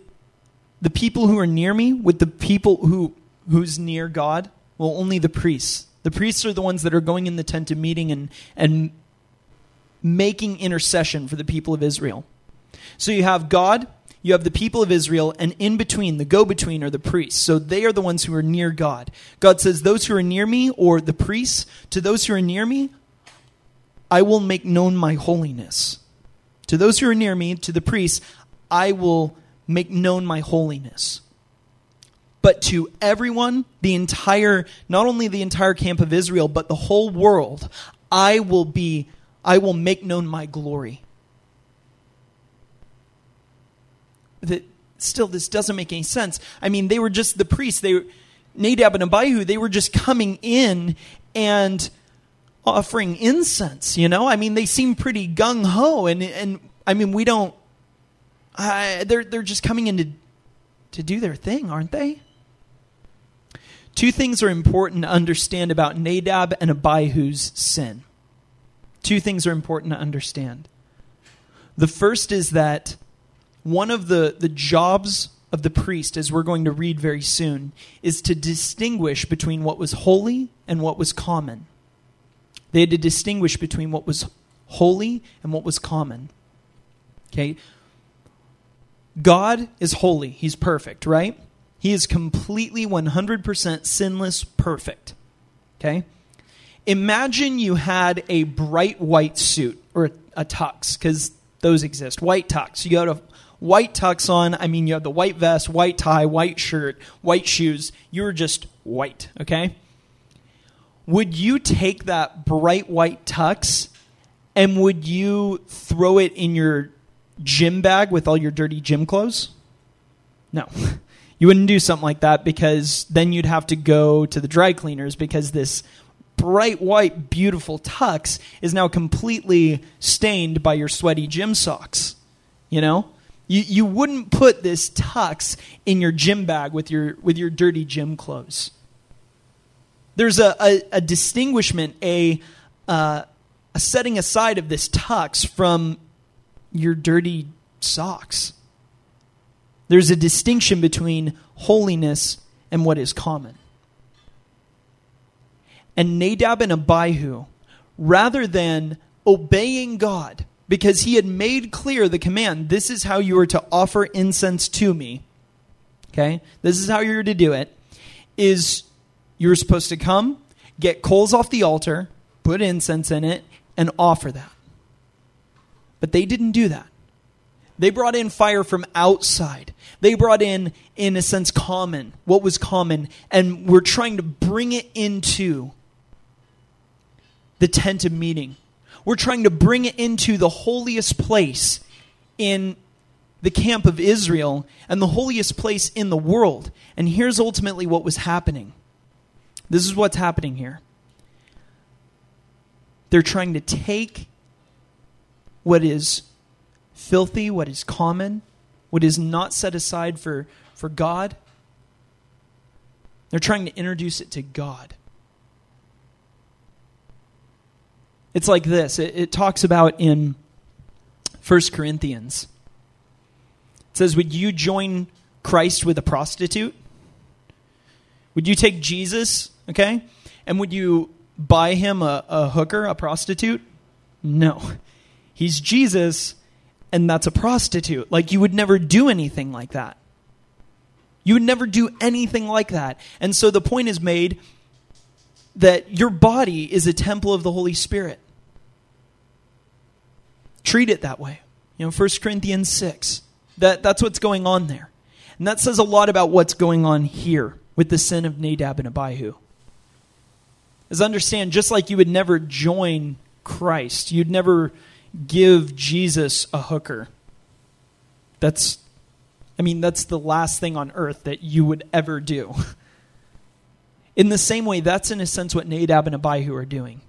the people who are near me, with the people who who's near God, well, only the priests. The priests are the ones that are going in the tent of meeting and, and making intercession for the people of Israel. So you have God, you have the people of Israel, and in between, the go between are the priests. So they are the ones who are near God. God says, Those who are near me, or the priests, to those who are near me, I will make known my holiness. To those who are near me, to the priests, I will make known my holiness. But to everyone, the entire, not only the entire camp of Israel, but the whole world, I will be I will make known my glory. That still this doesn't make any sense. I mean, they were just the priests. They Nadab and Abihu, they were just coming in and offering incense, you know? I mean, they seem pretty gung ho and and I mean, we don't they're they're just coming in to to do their thing, aren't they? Two things are important to understand about Nadab and Abihu's sin two things are important to understand. The first is that one of the, the jobs of the priest, as we're going to read very soon, is to distinguish between what was holy and what was common. They had to distinguish between what was holy and what was common. Okay? God is holy. He's perfect, right? He is completely 100% sinless, perfect. Okay? Imagine you had a bright white suit or a, tux, because those exist. White tux. You got a white tux on. I mean, you have the white vest, white tie, white shirt, white shoes. You're just white, okay? Would you take that bright white tux and would you throw it in your gym bag with all your dirty gym clothes? No. You wouldn't do something like that because then you'd have to go to the dry cleaners because this bright white, beautiful tux is now completely stained by your sweaty gym socks. You know? You, you wouldn't put this tux in your gym bag with your, with your dirty gym clothes. There's a, a, a distinguishment, a, uh, a setting aside of this tux from your dirty socks. There's a distinction between holiness and what is common. And Nadab and Abihu, rather than obeying God, because he had made clear the command, this is how you are to offer incense to me, okay? This is how you're to do it, is you're supposed to come, get coals off the altar, put incense in it, and offer that. But they didn't do that. They brought in fire from outside. They brought in, in a sense, common, what was common, and we're trying to bring it into the tent of meeting. We're trying to bring it into the holiest place in the camp of Israel and the holiest place in the world. And here's ultimately what was happening. This is what's happening here. They're trying to take what is filthy, what is common, what is not set aside for, for God. They're trying to introduce it to God. It's like this it, it talks about in 1 Corinthians. It says, Would you join Christ with a prostitute? Would you take Jesus, okay? And would you buy him a, a hooker, a prostitute? No. He's Jesus, and that's a prostitute. Like, you would never do anything like that. You would never do anything like that. And so the point is made that your body is a temple of the Holy Spirit. Treat it that way. You know, 1 Corinthians 6. That, that's what's going on there. And that says a lot about what's going on here with the sin of Nadab and Abihu. Is understand, just like you would never join Christ, you'd never give Jesus a hooker. That's, I mean, that's the last thing on earth that you would ever do. In the same way, that's in a sense what Nadab and Abihu are doing.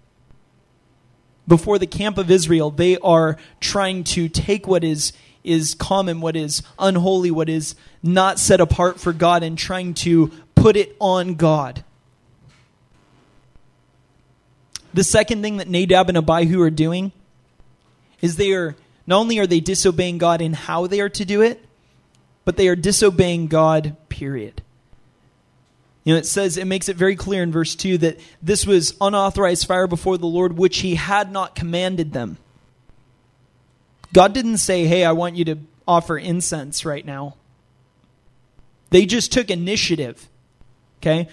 Before the camp of Israel, they are trying to take what is, is common, what is unholy, what is not set apart for God, and trying to put it on God. The second thing that Nadab and Abihu are doing is they are not only are they disobeying God in how they are to do it, but they are disobeying God, period. You know, it says, it makes it very clear in verse 2 that this was unauthorized fire before the Lord, which he had not commanded them. God didn't say, hey, I want you to offer incense right now. They just took initiative. Okay?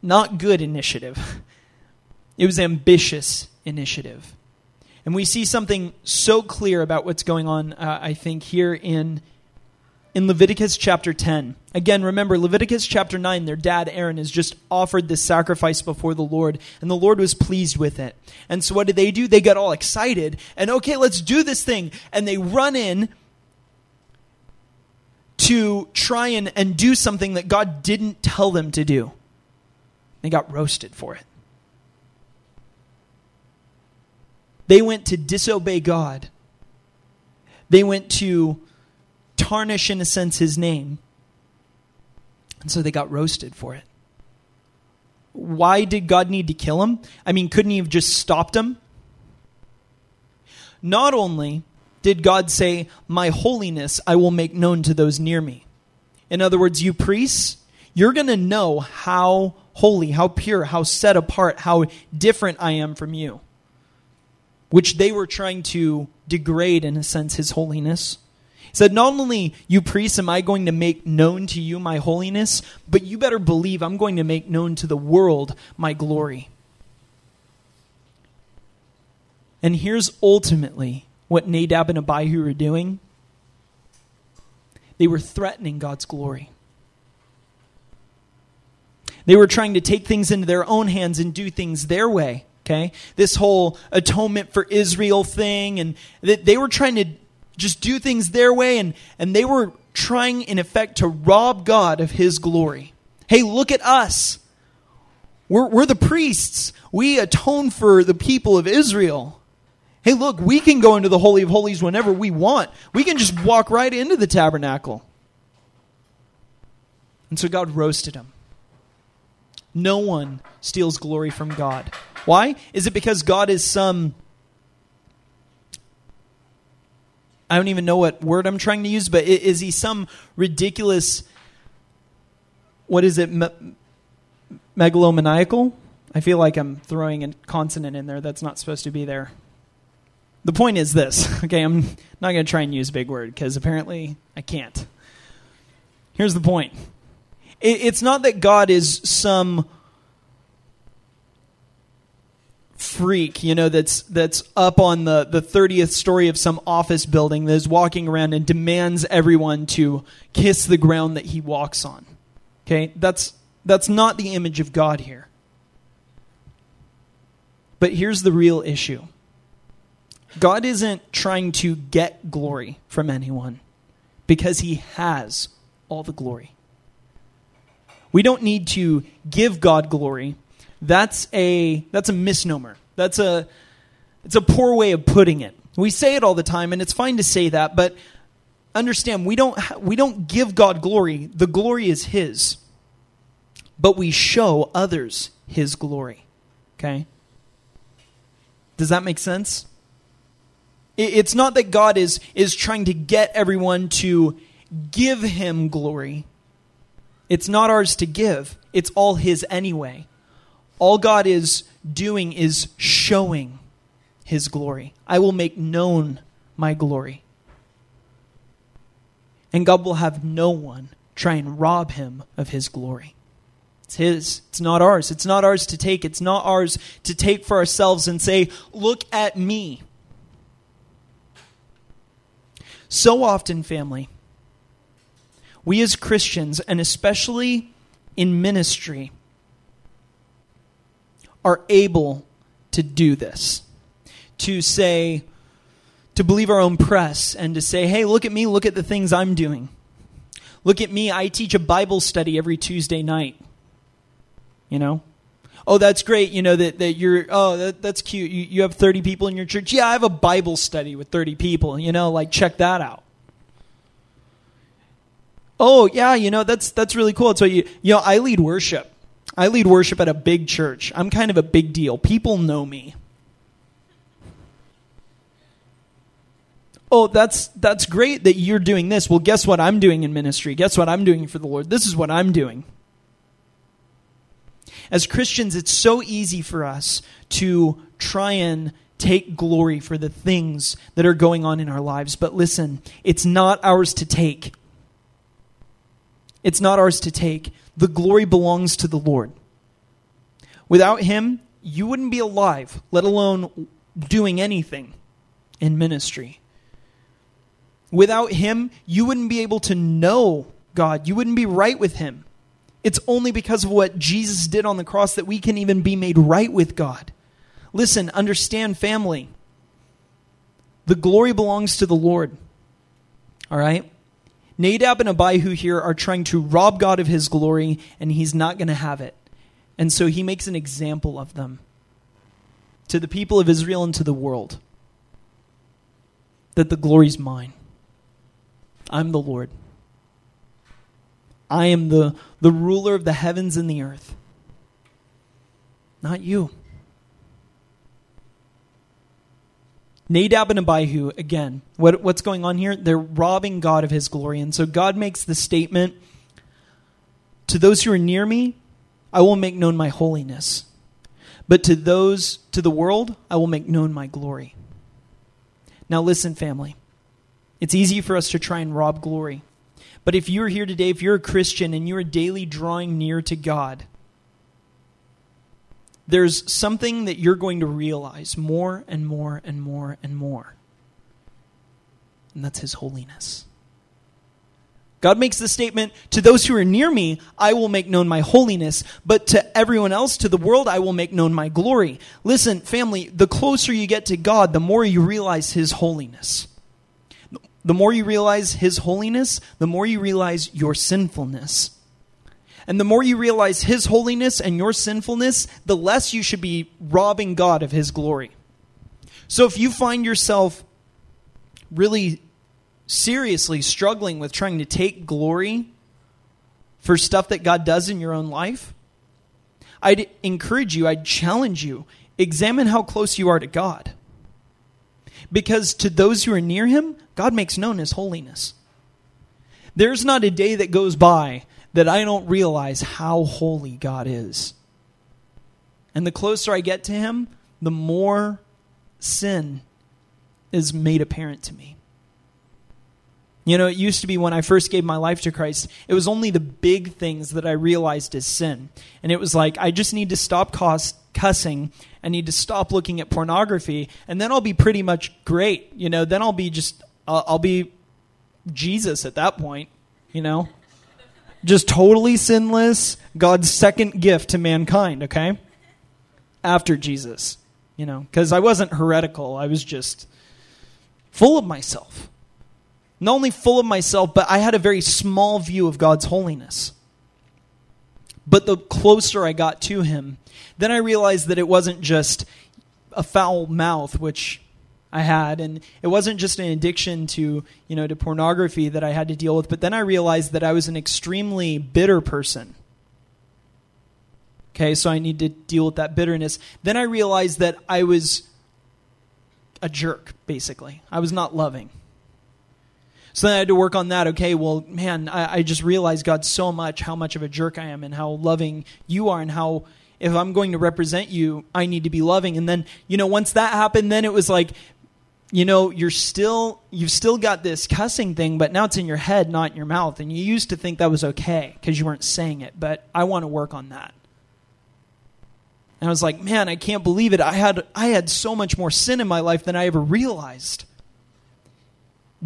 Not good initiative. It was ambitious initiative. And we see something so clear about what's going on, uh, I think, here in, in Leviticus chapter 10. Again, remember, Leviticus chapter 9, their dad Aaron has just offered this sacrifice before the Lord, and the Lord was pleased with it. And so what did they do? They got all excited, and okay, let's do this thing. And they run in to try and, and do something that God didn't tell them to do. They got roasted for it. They went to disobey God. They went to tarnish, in a sense, his name. And so they got roasted for it. Why did God need to kill him? I mean, couldn't he have just stopped him? not only did God say, My holiness I will make known to those near me. In other words, you priests, you're going to know how holy, how pure, how set apart, how different I am from you. Which they were trying to degrade, in a sense, his holiness. Said, Not only, you priests, am I going to make known to you my holiness, but you better believe I'm going to make known to the world my glory. And here's ultimately what Nadab and Abihu were doing they were threatening God's glory. They were trying to take things into their own hands and do things their way. Okay? This whole atonement for Israel thing, and they were trying to just do things their way, and, and they were trying, in effect, to rob God of his glory. Hey, look at us. We're, we're the priests. We atone for the people of Israel. Hey, look, we can go into the Holy of Holies whenever we want. We can just walk right into the tabernacle. And so God roasted him. No one steals glory from God. Why? Is it because God is some. I don't even know what word I'm trying to use, but is he some ridiculous. What is it? Me- megalomaniacal? I feel like I'm throwing a consonant in there that's not supposed to be there the point is this okay i'm not going to try and use big word because apparently i can't here's the point it, it's not that god is some freak you know that's that's up on the the 30th story of some office building that is walking around and demands everyone to kiss the ground that he walks on okay that's that's not the image of god here but here's the real issue God isn't trying to get glory from anyone because he has all the glory. We don't need to give God glory. That's a that's a misnomer. That's a it's a poor way of putting it. We say it all the time and it's fine to say that, but understand we don't we don't give God glory. The glory is his. But we show others his glory. Okay? Does that make sense? It's not that God is, is trying to get everyone to give him glory. It's not ours to give, it's all his anyway. All God is doing is showing his glory. I will make known my glory. And God will have no one try and rob him of his glory. It's his. It's not ours. It's not ours to take. It's not ours to take for ourselves and say, Look at me. So often, family, we as Christians, and especially in ministry, are able to do this. To say, to believe our own press and to say, hey, look at me, look at the things I'm doing. Look at me, I teach a Bible study every Tuesday night. You know? Oh, that's great, you know, that, that you're, oh, that, that's cute. You, you have 30 people in your church. Yeah, I have a Bible study with 30 people, you know, like check that out. Oh, yeah, you know, that's, that's really cool. So, you, you know, I lead worship. I lead worship at a big church. I'm kind of a big deal. People know me. oh that's that's great that you're doing this well guess what i'm doing in ministry guess what i'm doing for the lord this is what i'm doing as Christians, it's so easy for us to try and take glory for the things that are going on in our lives. But listen, it's not ours to take. It's not ours to take. The glory belongs to the Lord. Without Him, you wouldn't be alive, let alone doing anything in ministry. Without Him, you wouldn't be able to know God. You wouldn't be right with Him. It's only because of what Jesus did on the cross that we can even be made right with God. Listen, understand, family. The glory belongs to the Lord. All right? Nadab and Abihu here are trying to rob God of his glory, and he's not going to have it. And so he makes an example of them to the people of Israel and to the world that the glory's mine. I'm the Lord. I am the, the ruler of the heavens and the earth. Not you. Nadab and Abihu, again, what, what's going on here? They're robbing God of his glory. And so God makes the statement To those who are near me, I will make known my holiness. But to those, to the world, I will make known my glory. Now, listen, family. It's easy for us to try and rob glory. But if you're here today, if you're a Christian and you're daily drawing near to God, there's something that you're going to realize more and more and more and more. And that's His holiness. God makes the statement to those who are near me, I will make known my holiness, but to everyone else, to the world, I will make known my glory. Listen, family, the closer you get to God, the more you realize His holiness. The more you realize His holiness, the more you realize your sinfulness. And the more you realize His holiness and your sinfulness, the less you should be robbing God of His glory. So if you find yourself really seriously struggling with trying to take glory for stuff that God does in your own life, I'd encourage you, I'd challenge you, examine how close you are to God. Because to those who are near Him, God makes known His holiness. There's not a day that goes by that I don't realize how holy God is. And the closer I get to Him, the more sin is made apparent to me. You know, it used to be when I first gave my life to Christ, it was only the big things that I realized as sin. And it was like, I just need to stop cussing. I need to stop looking at pornography. And then I'll be pretty much great. You know, then I'll be just, I'll, I'll be Jesus at that point, you know? Just totally sinless, God's second gift to mankind, okay? After Jesus, you know, because I wasn't heretical. I was just full of myself. Not only full of myself, but I had a very small view of God's holiness. But the closer I got to Him, then I realized that it wasn't just a foul mouth, which I had, and it wasn't just an addiction to you know to pornography that I had to deal with, but then I realized that I was an extremely bitter person. Okay, so I need to deal with that bitterness. Then I realized that I was a jerk, basically. I was not loving. So then I had to work on that. Okay, well, man, I, I just realized, God, so much how much of a jerk I am and how loving you are and how if I'm going to represent you, I need to be loving. And then, you know, once that happened, then it was like, you know you're still you've still got this cussing thing but now it's in your head not in your mouth. And you used to think that was okay because you weren't saying it but i want to work on that. And i was like man i can't believe it. I had i had so much more sin in my life than i ever realized.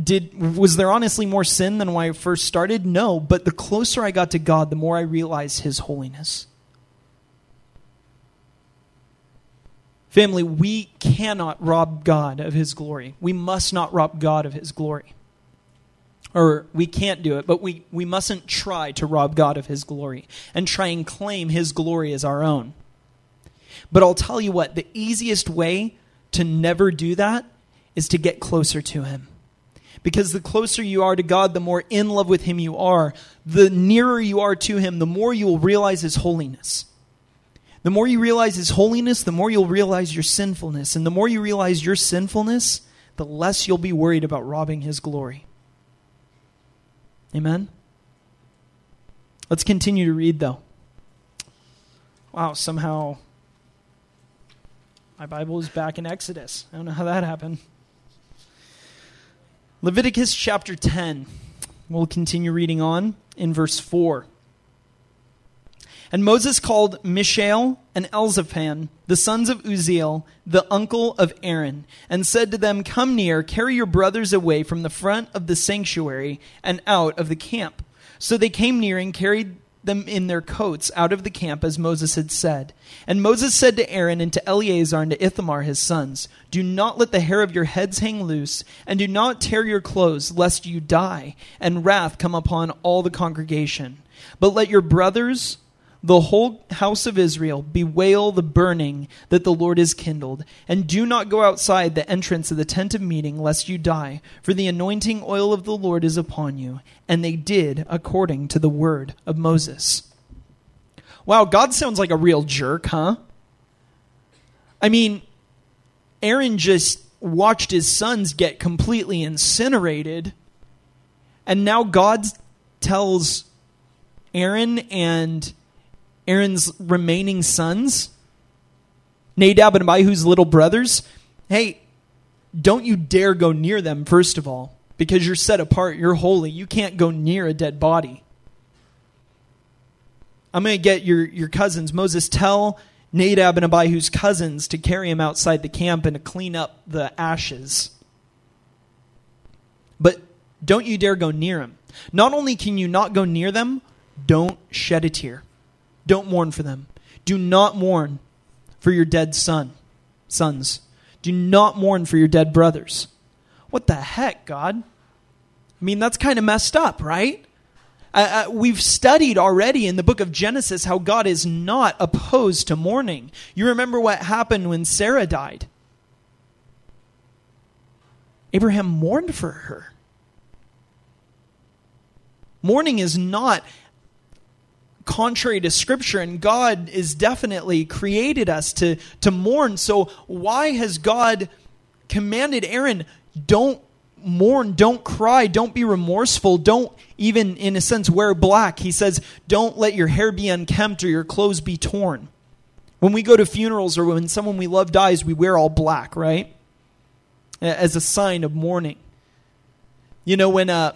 Did was there honestly more sin than when i first started? No but the closer i got to god the more i realized his holiness Family, we cannot rob God of his glory. We must not rob God of his glory. Or we can't do it, but we, we mustn't try to rob God of his glory and try and claim his glory as our own. But I'll tell you what, the easiest way to never do that is to get closer to him. Because the closer you are to God, the more in love with him you are. The nearer you are to him, the more you will realize his holiness. The more you realize His holiness, the more you'll realize your sinfulness. And the more you realize your sinfulness, the less you'll be worried about robbing His glory. Amen? Let's continue to read, though. Wow, somehow my Bible is back in Exodus. I don't know how that happened. Leviticus chapter 10. We'll continue reading on in verse 4. And Moses called Mishael and Elzaphan, the sons of Uzziel, the uncle of Aaron, and said to them, Come near, carry your brothers away from the front of the sanctuary and out of the camp. So they came near and carried them in their coats out of the camp as Moses had said. And Moses said to Aaron and to Eleazar and to Ithamar his sons, Do not let the hair of your heads hang loose, and do not tear your clothes, lest you die, and wrath come upon all the congregation. But let your brothers, the whole house of Israel, bewail the burning that the Lord has kindled, and do not go outside the entrance of the tent of meeting, lest you die, for the anointing oil of the Lord is upon you. And they did according to the word of Moses. Wow, God sounds like a real jerk, huh? I mean, Aaron just watched his sons get completely incinerated. And now God tells Aaron and Aaron's remaining sons, Nadab and Abihu's little brothers, hey, don't you dare go near them, first of all, because you're set apart, you're holy. You can't go near a dead body. I'm going to get your, your cousins. Moses, tell Nadab and Abihu's cousins to carry him outside the camp and to clean up the ashes. But don't you dare go near him. Not only can you not go near them, don't shed a tear. Don't mourn for them. Do not mourn for your dead son, sons. Do not mourn for your dead brothers. What the heck, God? I mean, that's kind of messed up, right? Uh, uh, we've studied already in the book of Genesis how God is not opposed to mourning. You remember what happened when Sarah died? Abraham mourned for her. Mourning is not contrary to Scripture, and God is definitely created us to, to mourn. So, why has God commanded Aaron, don't mourn, don't cry, don't be remorseful, don't even, in a sense, wear black. He says, don't let your hair be unkempt or your clothes be torn. When we go to funerals or when someone we love dies, we wear all black, right? As a sign of mourning. You know, when a,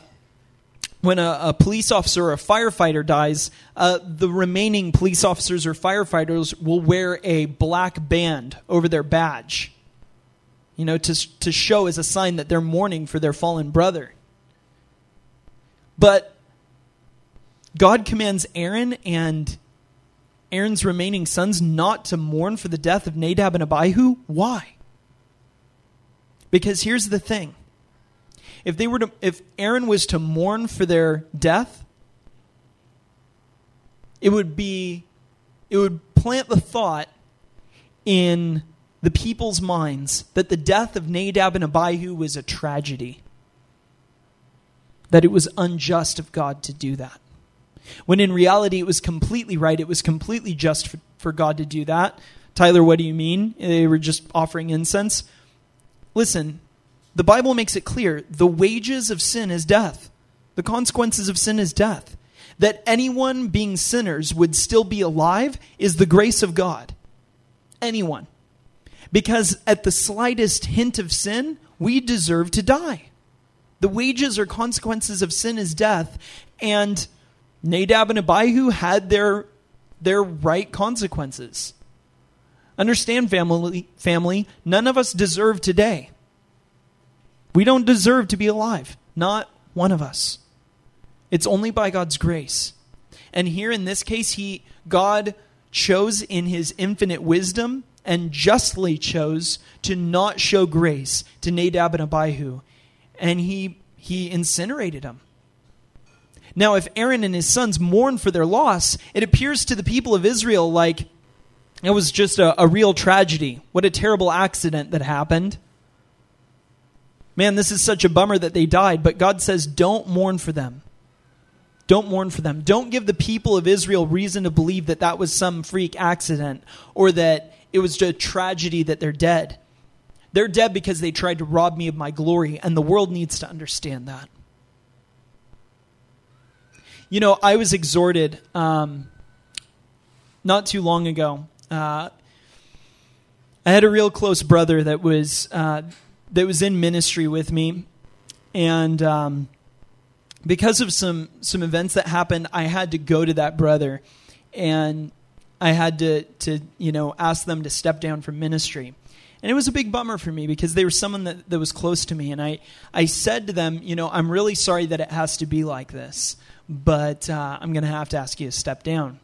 when a, a police officer or a firefighter dies, uh, the remaining police officers or firefighters will wear a black band over their badge you know, to, to show as a sign that they're mourning for their fallen brother. But God commands Aaron and Aaron's remaining sons not to mourn for the death of Nadab and Abihu. Why? Because here's the thing. If they were to if Aaron was to mourn for their death, it would be it would plant the thought in the people's minds that the death of Nadab and Abihu was a tragedy, that it was unjust of God to do that. When in reality, it was completely right. It was completely just for, for God to do that. Tyler, what do you mean? They were just offering incense. Listen, the Bible makes it clear the wages of sin is death. The consequences of sin is death. That anyone being sinners would still be alive is the grace of God. Anyone. Because at the slightest hint of sin, we deserve to die. The wages or consequences of sin is death. And Nadab and Abihu had their, their right consequences. Understand, family, family, none of us deserve today. We don't deserve to be alive. Not one of us. It's only by God's grace. And here in this case, he God chose in his infinite wisdom and justly chose to not show grace to Nadab and Abihu, and he, he incinerated them. Now, if Aaron and his sons mourn for their loss, it appears to the people of Israel like it was just a, a real tragedy. What a terrible accident that happened. Man, this is such a bummer that they died, but God says, don't mourn for them. Don't mourn for them. Don't give the people of Israel reason to believe that that was some freak accident or that it was a tragedy that they're dead. They're dead because they tried to rob me of my glory, and the world needs to understand that. You know, I was exhorted um, not too long ago. Uh, I had a real close brother that was uh, that was in ministry with me, and um, because of some some events that happened, I had to go to that brother, and I had to, to you know, ask them to step down from ministry. And it was a big bummer for me because they were someone that, that was close to me. And I, I said to them, you know, I'm really sorry that it has to be like this, but uh, I'm going to have to ask you to step down.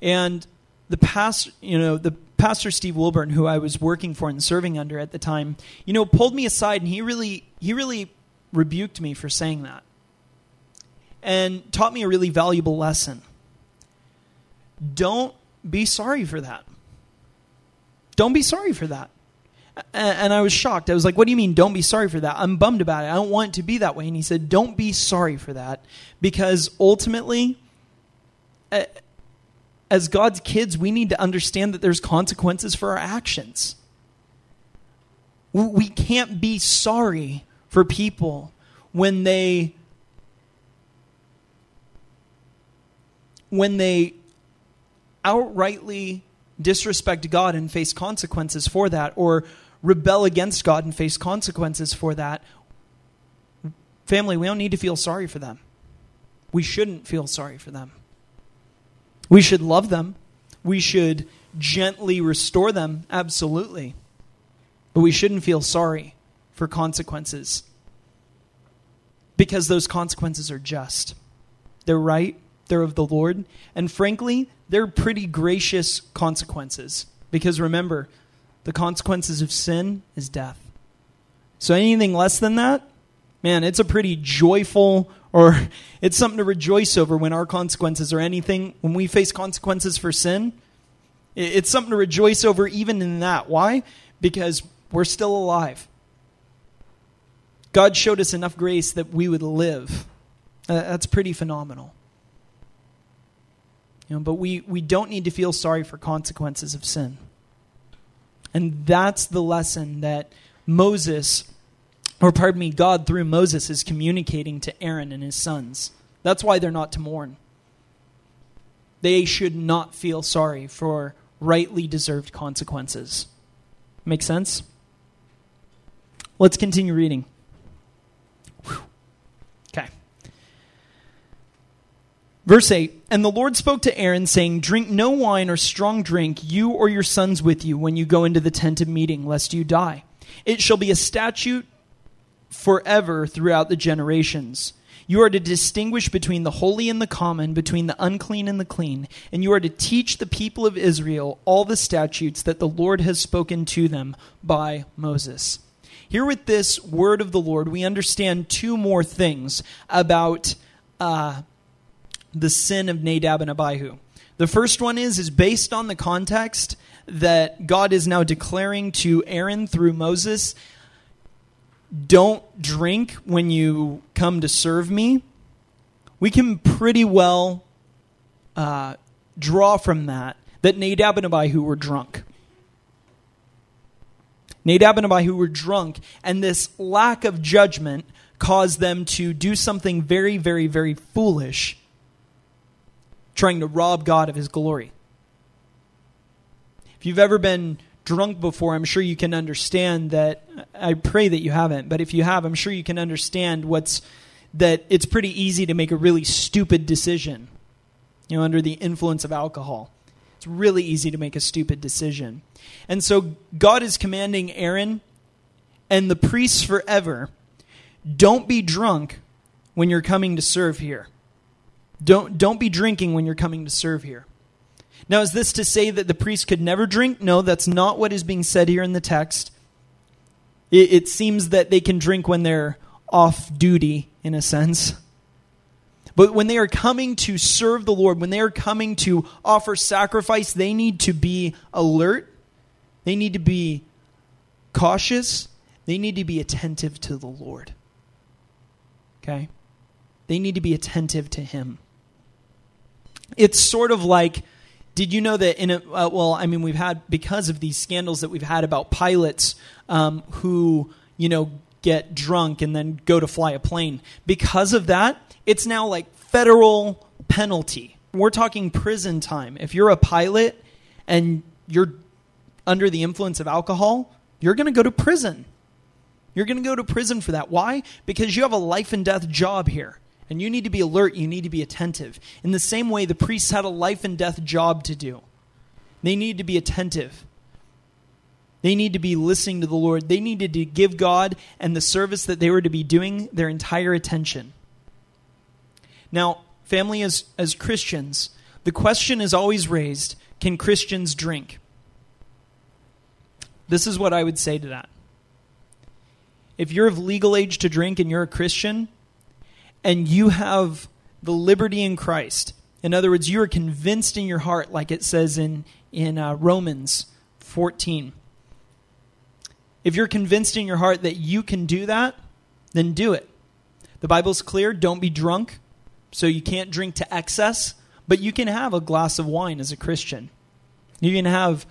And the past, you know, the pastor Steve Wilburn, who I was working for and serving under at the time, you know, pulled me aside and he really, he really rebuked me for saying that and taught me a really valuable lesson. Don't be sorry for that. Don't be sorry for that. And I was shocked. I was like, What do you mean, don't be sorry for that? I'm bummed about it. I don't want it to be that way. And he said, Don't be sorry for that because ultimately, as God's kids, we need to understand that there's consequences for our actions. We can't be sorry for people when they when they outrightly disrespect God and face consequences for that, or rebel against God and face consequences for that, family, we don't need to feel sorry for them. We shouldn't feel sorry for them. We should love them. We should gently restore them, absolutely. But we shouldn't feel sorry for consequences because those consequences are just. They're right, they're of the Lord, and frankly, they're pretty gracious consequences. Because remember, the consequences of sin is death. So anything less than that, man, it's a pretty joyful or it's something to rejoice over when our consequences are anything. When we face consequences for sin, it's something to rejoice over even in that. Why? Because we're still alive. God showed us enough grace that we would live. Uh, that's pretty phenomenal. You know, but we, we don't need to feel sorry for consequences of sin. And that's the lesson that Moses, or pardon me, God through Moses is communicating to Aaron and his sons. That's why they're not to mourn. They should not feel sorry for rightly deserved consequences. Make sense? Let's continue reading. Okay. Verse 8 And the Lord spoke to Aaron, saying, Drink no wine or strong drink, you or your sons with you, when you go into the tent of meeting, lest you die. It shall be a statute forever throughout the generations. You are to distinguish between the holy and the common, between the unclean and the clean, and you are to teach the people of Israel all the statutes that the Lord has spoken to them by Moses. Here, with this word of the Lord, we understand two more things about uh, the sin of Nadab and Abihu. The first one is is based on the context that God is now declaring to Aaron through Moses don't drink when you come to serve me, we can pretty well uh, draw from that that Nadab and Abihu were drunk. Nadab and Abihu were drunk, and this lack of judgment caused them to do something very, very, very foolish, trying to rob God of his glory. If you've ever been drunk before, I'm sure you can understand that. I pray that you haven't, but if you have, I'm sure you can understand what's that it's pretty easy to make a really stupid decision, you know, under the influence of alcohol. It's really easy to make a stupid decision. And so God is commanding Aaron and the priests forever don't be drunk when you're coming to serve here. Don't, don't be drinking when you're coming to serve here. Now, is this to say that the priest could never drink? No, that's not what is being said here in the text. It, it seems that they can drink when they're off duty, in a sense. But when they are coming to serve the Lord, when they are coming to offer sacrifice, they need to be alert. They need to be cautious. They need to be attentive to the Lord. Okay? They need to be attentive to Him. It's sort of like did you know that in a uh, well, I mean, we've had because of these scandals that we've had about pilots um, who you know get drunk and then go to fly a plane. Because of that, it's now like federal penalty. We're talking prison time. If you're a pilot and you're under the influence of alcohol, you're going to go to prison. You're going to go to prison for that. Why? Because you have a life and death job here. And you need to be alert, you need to be attentive. In the same way, the priests had a life and death job to do. They need to be attentive. They need to be listening to the Lord. They needed to give God and the service that they were to be doing their entire attention. Now, family, as, as Christians, the question is always raised can Christians drink? This is what I would say to that. If you're of legal age to drink and you're a Christian, and you have the liberty in Christ. In other words, you are convinced in your heart, like it says in, in uh, Romans 14. If you're convinced in your heart that you can do that, then do it. The Bible's clear don't be drunk, so you can't drink to excess, but you can have a glass of wine as a Christian. You can have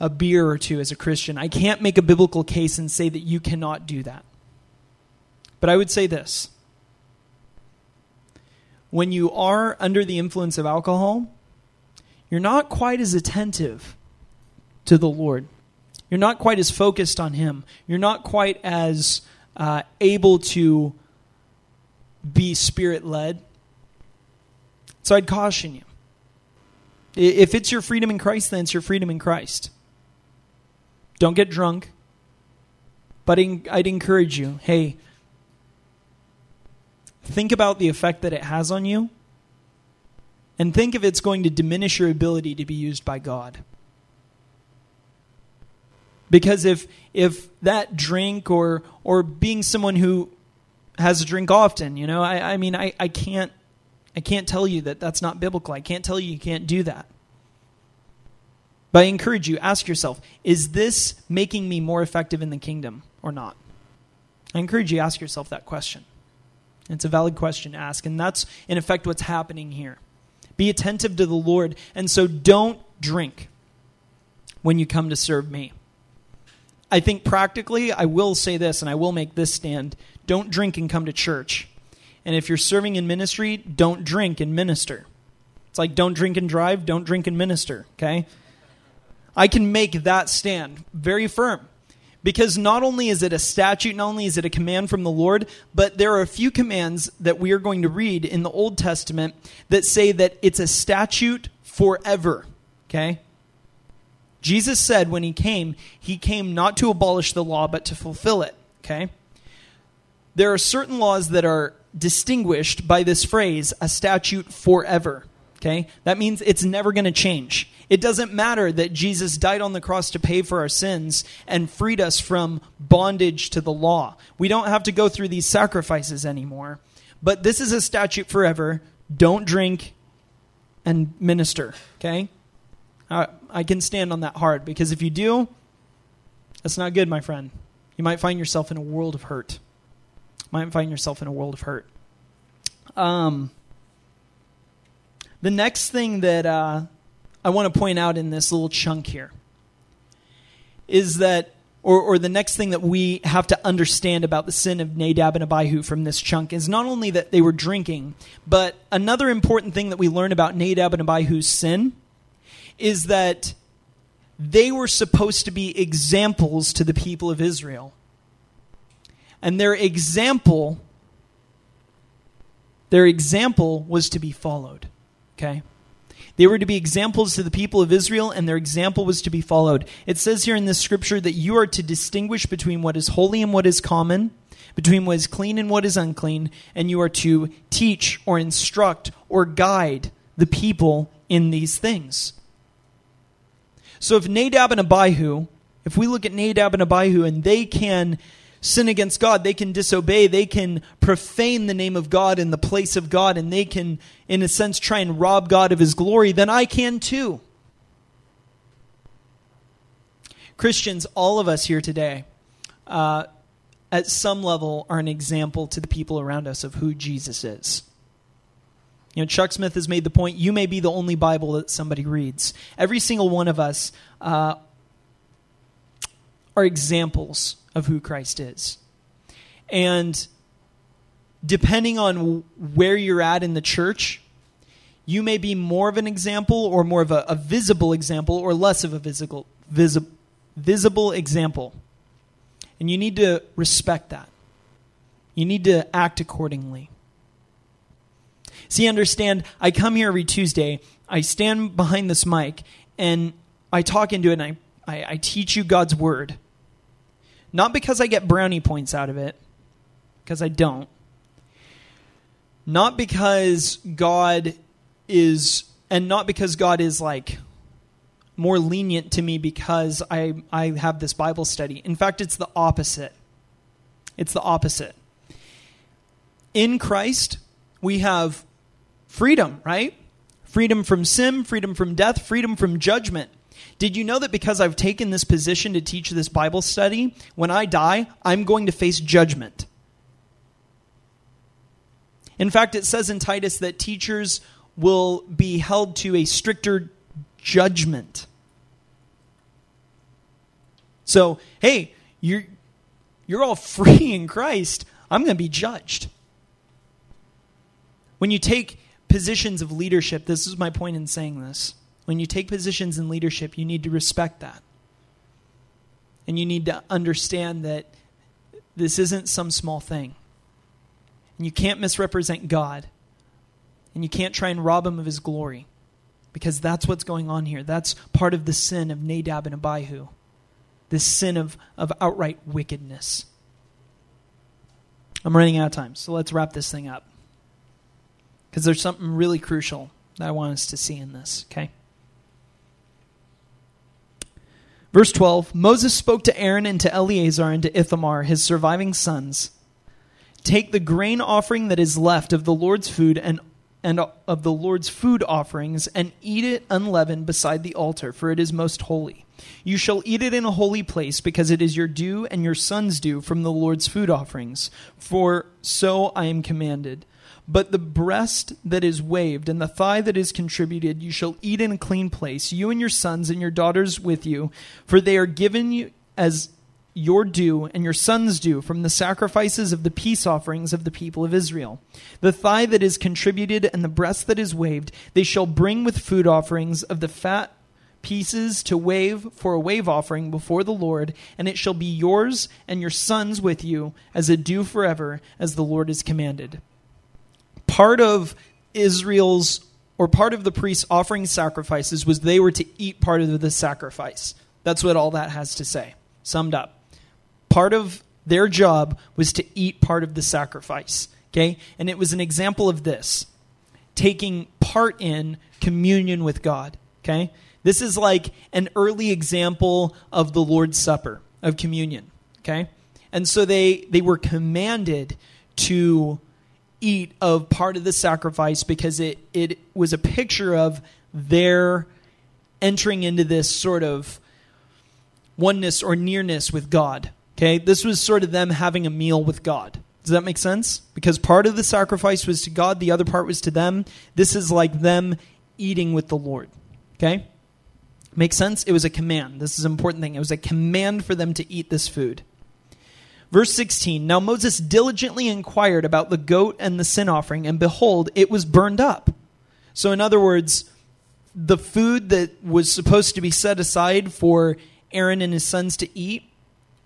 a beer or two as a Christian. I can't make a biblical case and say that you cannot do that. But I would say this when you are under the influence of alcohol, you're not quite as attentive to the Lord. You're not quite as focused on Him. You're not quite as uh, able to be spirit led. So I'd caution you. If it's your freedom in Christ, then it's your freedom in Christ. Don't get drunk. But I'd encourage you hey, think about the effect that it has on you, and think if it's going to diminish your ability to be used by God. Because if if that drink or or being someone who has a drink often, you know, I, I mean, I, I can't I can't tell you that that's not biblical. I can't tell you you can't do that. But I encourage you, ask yourself, is this making me more effective in the kingdom or not? I encourage you, ask yourself that question. It's a valid question to ask, and that's in effect what's happening here. Be attentive to the Lord, and so don't drink when you come to serve me. I think practically, I will say this, and I will make this stand don't drink and come to church. And if you're serving in ministry, don't drink and minister. It's like don't drink and drive, don't drink and minister, okay? I can make that stand very firm. Because not only is it a statute, not only is it a command from the Lord, but there are a few commands that we are going to read in the Old Testament that say that it's a statute forever. Okay? Jesus said when he came, he came not to abolish the law, but to fulfill it. Okay? There are certain laws that are distinguished by this phrase, a statute forever. Okay? That means it's never going to change. It doesn't matter that Jesus died on the cross to pay for our sins and freed us from bondage to the law. We don't have to go through these sacrifices anymore. But this is a statute forever. Don't drink and minister. Okay? I can stand on that hard because if you do, that's not good, my friend. You might find yourself in a world of hurt. You might find yourself in a world of hurt. Um, the next thing that uh, I want to point out in this little chunk here is that, or, or the next thing that we have to understand about the sin of Nadab and Abihu from this chunk is not only that they were drinking, but another important thing that we learn about Nadab and Abihu's sin is that they were supposed to be examples to the people of Israel. And their example their example was to be followed. Okay? They were to be examples to the people of Israel, and their example was to be followed. It says here in this scripture that you are to distinguish between what is holy and what is common, between what is clean and what is unclean, and you are to teach or instruct or guide the people in these things. So if Nadab and Abihu, if we look at Nadab and Abihu and they can sin against God, they can disobey, they can profane the name of God in the place of God, and they can, in a sense, try and rob God of his glory, then I can too. Christians, all of us here today, uh, at some level, are an example to the people around us of who Jesus is. You know, Chuck Smith has made the point you may be the only Bible that somebody reads. Every single one of us uh, are examples of who Christ is. And depending on where you're at in the church, you may be more of an example or more of a, a visible example or less of a visible, visi- visible example. And you need to respect that. You need to act accordingly. See, understand, I come here every Tuesday, I stand behind this mic, and I talk into it, and I, I, I teach you God's Word. Not because I get brownie points out of it, because I don't. Not because God is, and not because God is like more lenient to me because I, I have this Bible study. In fact, it's the opposite. It's the opposite. In Christ, we have freedom, right? Freedom from sin, freedom from death, freedom from judgment. Did you know that because I've taken this position to teach this Bible study, when I die, I'm going to face judgment? In fact, it says in Titus that teachers will be held to a stricter judgment. So, hey, you're you're all free in Christ. I'm going to be judged. When you take positions of leadership, this is my point in saying this. When you take positions in leadership, you need to respect that. And you need to understand that this isn't some small thing. And you can't misrepresent God. And you can't try and rob him of his glory. Because that's what's going on here. That's part of the sin of Nadab and Abihu. This sin of, of outright wickedness. I'm running out of time, so let's wrap this thing up. Because there's something really crucial that I want us to see in this, okay? Verse 12 Moses spoke to Aaron and to Eleazar and to Ithamar, his surviving sons Take the grain offering that is left of the Lord's food and and of the Lord's food offerings, and eat it unleavened beside the altar, for it is most holy. You shall eat it in a holy place, because it is your due and your son's due from the Lord's food offerings, for so I am commanded. But the breast that is waved and the thigh that is contributed you shall eat in a clean place, you and your sons and your daughters with you, for they are given you as your due and your sons' due from the sacrifices of the peace offerings of the people of Israel. The thigh that is contributed and the breast that is waved, they shall bring with food offerings of the fat pieces to wave for a wave offering before the Lord, and it shall be yours and your sons with you as a due forever, as the Lord has commanded part of Israel's or part of the priests offering sacrifices was they were to eat part of the sacrifice. That's what all that has to say. Summed up. Part of their job was to eat part of the sacrifice. Okay? And it was an example of this taking part in communion with God. Okay? This is like an early example of the Lord's Supper, of communion. Okay? And so they, they were commanded to eat of part of the sacrifice because it, it was a picture of their entering into this sort of oneness or nearness with God. Okay? This was sort of them having a meal with God. Does that make sense? Because part of the sacrifice was to God, the other part was to them. This is like them eating with the Lord. Okay? Make sense? It was a command. This is an important thing. It was a command for them to eat this food. Verse 16 Now Moses diligently inquired about the goat and the sin offering, and behold, it was burned up. So, in other words, the food that was supposed to be set aside for Aaron and his sons to eat,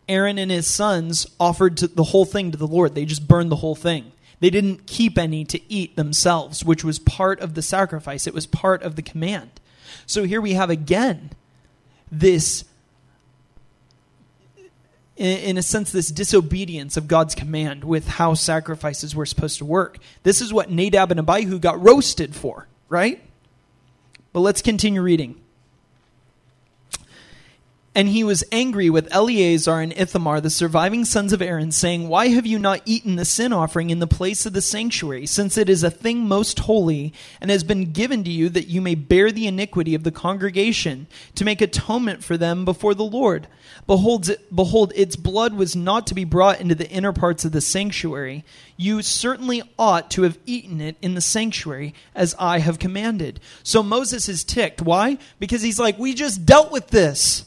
Aaron and his sons offered the whole thing to the Lord. They just burned the whole thing. They didn't keep any to eat themselves, which was part of the sacrifice. It was part of the command. So here we have again this in, in a sense, this disobedience of God's command with how sacrifices were supposed to work. This is what Nadab and Abihu got roasted for, right? But let's continue reading. And he was angry with Eleazar and Ithamar, the surviving sons of Aaron, saying, Why have you not eaten the sin offering in the place of the sanctuary, since it is a thing most holy, and has been given to you that you may bear the iniquity of the congregation, to make atonement for them before the Lord? Behold, behold, its blood was not to be brought into the inner parts of the sanctuary. You certainly ought to have eaten it in the sanctuary, as I have commanded. So Moses is ticked. Why? Because he's like, We just dealt with this.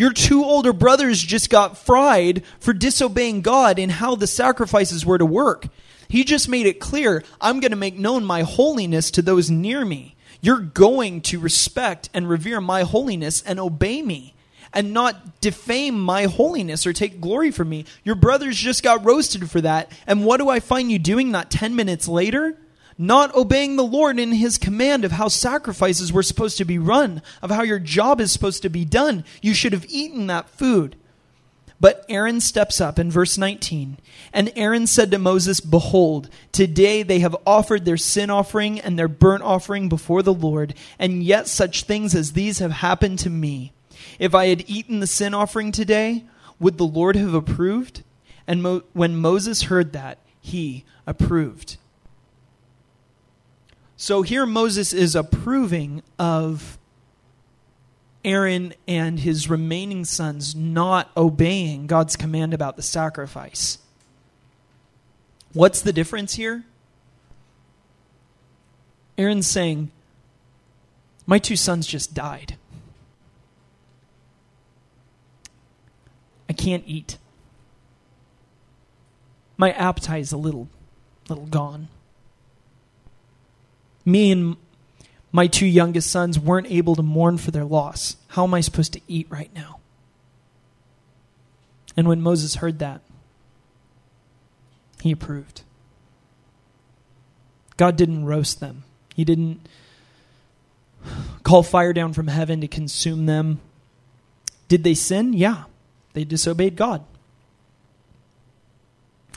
Your two older brothers just got fried for disobeying God in how the sacrifices were to work. He just made it clear I'm going to make known my holiness to those near me. You're going to respect and revere my holiness and obey me and not defame my holiness or take glory from me. Your brothers just got roasted for that. And what do I find you doing not 10 minutes later? Not obeying the Lord in his command of how sacrifices were supposed to be run, of how your job is supposed to be done. You should have eaten that food. But Aaron steps up in verse 19. And Aaron said to Moses, Behold, today they have offered their sin offering and their burnt offering before the Lord, and yet such things as these have happened to me. If I had eaten the sin offering today, would the Lord have approved? And Mo- when Moses heard that, he approved. So here Moses is approving of Aaron and his remaining sons not obeying God's command about the sacrifice. What's the difference here? Aaron's saying, My two sons just died. I can't eat. My appetite is a little, little gone. Me and my two youngest sons weren't able to mourn for their loss. How am I supposed to eat right now? And when Moses heard that, he approved. God didn't roast them, He didn't call fire down from heaven to consume them. Did they sin? Yeah. They disobeyed God.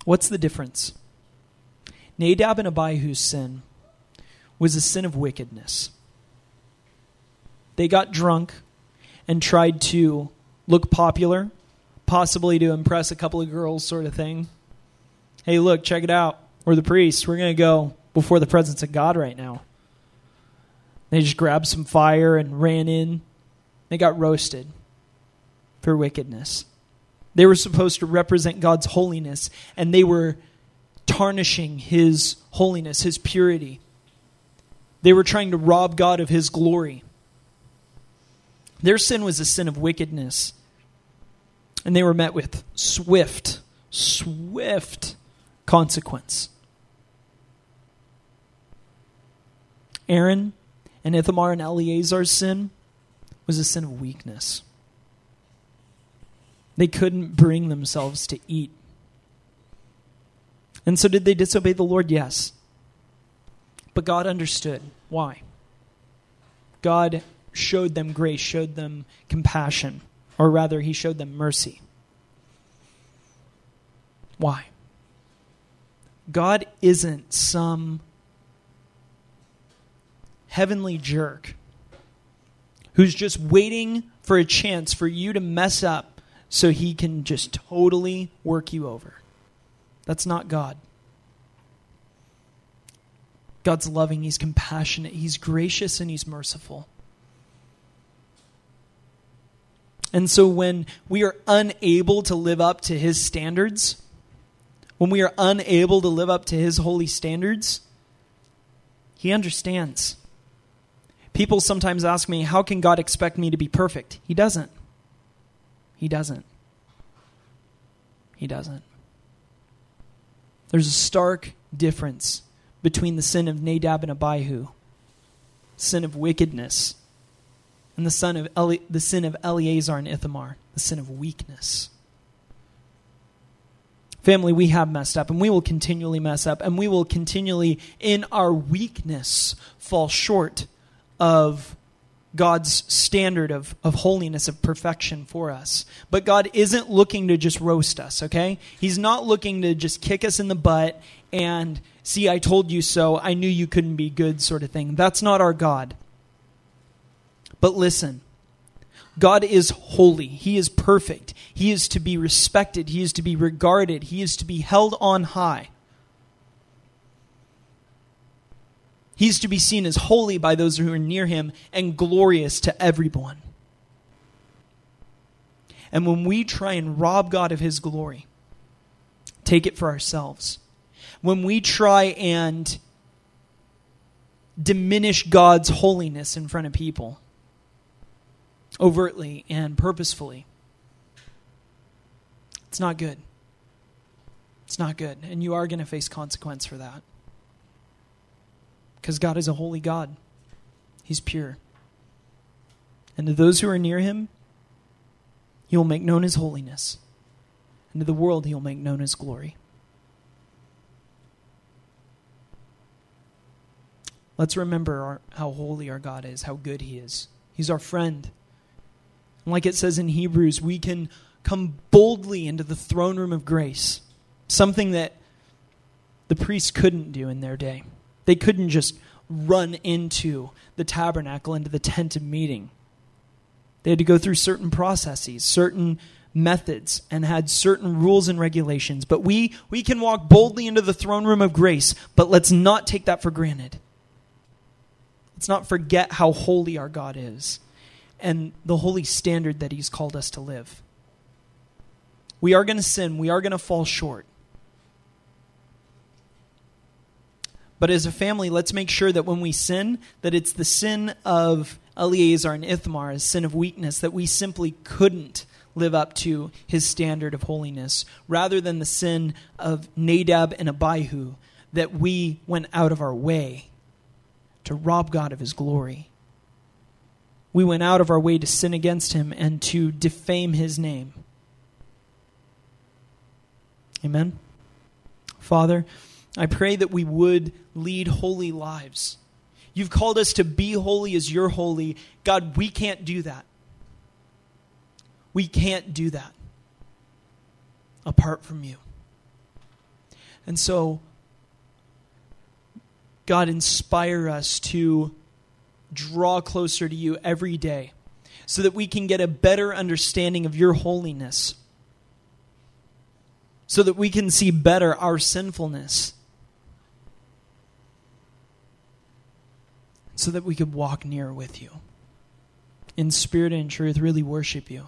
What's the difference? Nadab and Abihu's sin was a sin of wickedness. They got drunk and tried to look popular, possibly to impress a couple of girls, sort of thing. Hey, look, check it out. We're the priests. We're going to go before the presence of God right now. They just grabbed some fire and ran in. They got roasted for wickedness. They were supposed to represent God's holiness, and they were tarnishing His holiness, His purity. They were trying to rob God of His glory. Their sin was a sin of wickedness, and they were met with swift, swift consequence. Aaron and Ithamar and Eleazar's sin was a sin of weakness. They couldn't bring themselves to eat. And so, did they disobey the Lord? Yes. But God understood. Why? God showed them grace, showed them compassion, or rather, He showed them mercy. Why? God isn't some heavenly jerk who's just waiting for a chance for you to mess up so he can just totally work you over. That's not God. God's loving, He's compassionate, He's gracious, and He's merciful. And so when we are unable to live up to His standards, when we are unable to live up to His holy standards, He understands. People sometimes ask me, How can God expect me to be perfect? He doesn't. He doesn't. He doesn't. There's a stark difference between the sin of Nadab and Abihu, sin of wickedness, and the, son of Eli- the sin of Eleazar and Ithamar, the sin of weakness. Family, we have messed up, and we will continually mess up, and we will continually, in our weakness, fall short of God's standard of, of holiness, of perfection for us. But God isn't looking to just roast us, okay? He's not looking to just kick us in the butt and, see, I told you so, I knew you couldn't be good, sort of thing. That's not our God. But listen, God is holy. He is perfect. He is to be respected. He is to be regarded. He is to be held on high. He's to be seen as holy by those who are near him and glorious to everyone. And when we try and rob God of his glory, take it for ourselves. When we try and diminish God's holiness in front of people, overtly and purposefully, it's not good. It's not good. And you are going to face consequence for that. Because God is a holy God, He's pure. And to those who are near Him, He will make known His holiness. And to the world, He will make known His glory. Let's remember our, how holy our God is, how good He is. He's our friend. And like it says in Hebrews, we can come boldly into the throne room of grace, something that the priests couldn't do in their day. They couldn't just run into the tabernacle, into the tent of meeting. They had to go through certain processes, certain methods, and had certain rules and regulations. But we, we can walk boldly into the throne room of grace, but let's not take that for granted. Let's not forget how holy our God is and the holy standard that He's called us to live. We are going to sin, we are going to fall short. But as a family, let's make sure that when we sin, that it's the sin of Eleazar and Ithamar, a sin of weakness, that we simply couldn't live up to his standard of holiness, rather than the sin of Nadab and Abihu, that we went out of our way to rob God of his glory. We went out of our way to sin against him and to defame his name. Amen. Father, I pray that we would lead holy lives. You've called us to be holy as you're holy. God, we can't do that. We can't do that apart from you. And so, God, inspire us to draw closer to you every day so that we can get a better understanding of your holiness, so that we can see better our sinfulness, so that we could walk near with you in spirit and truth, really worship you.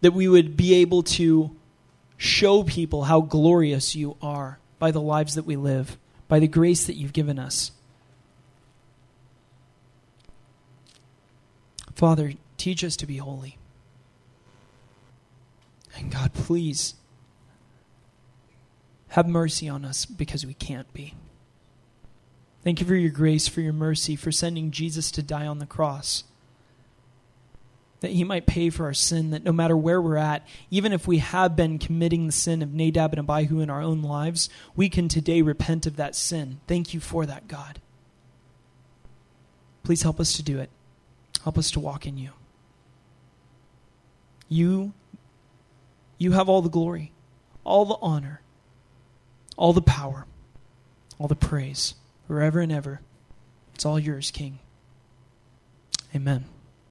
That we would be able to show people how glorious you are by the lives that we live, by the grace that you've given us. Father, teach us to be holy. And God, please have mercy on us because we can't be. Thank you for your grace, for your mercy, for sending Jesus to die on the cross. That he might pay for our sin, that no matter where we're at, even if we have been committing the sin of Nadab and Abihu in our own lives, we can today repent of that sin. Thank you for that, God. Please help us to do it. Help us to walk in you. You you have all the glory, all the honor, all the power, all the praise, forever and ever. It's all yours, King. Amen.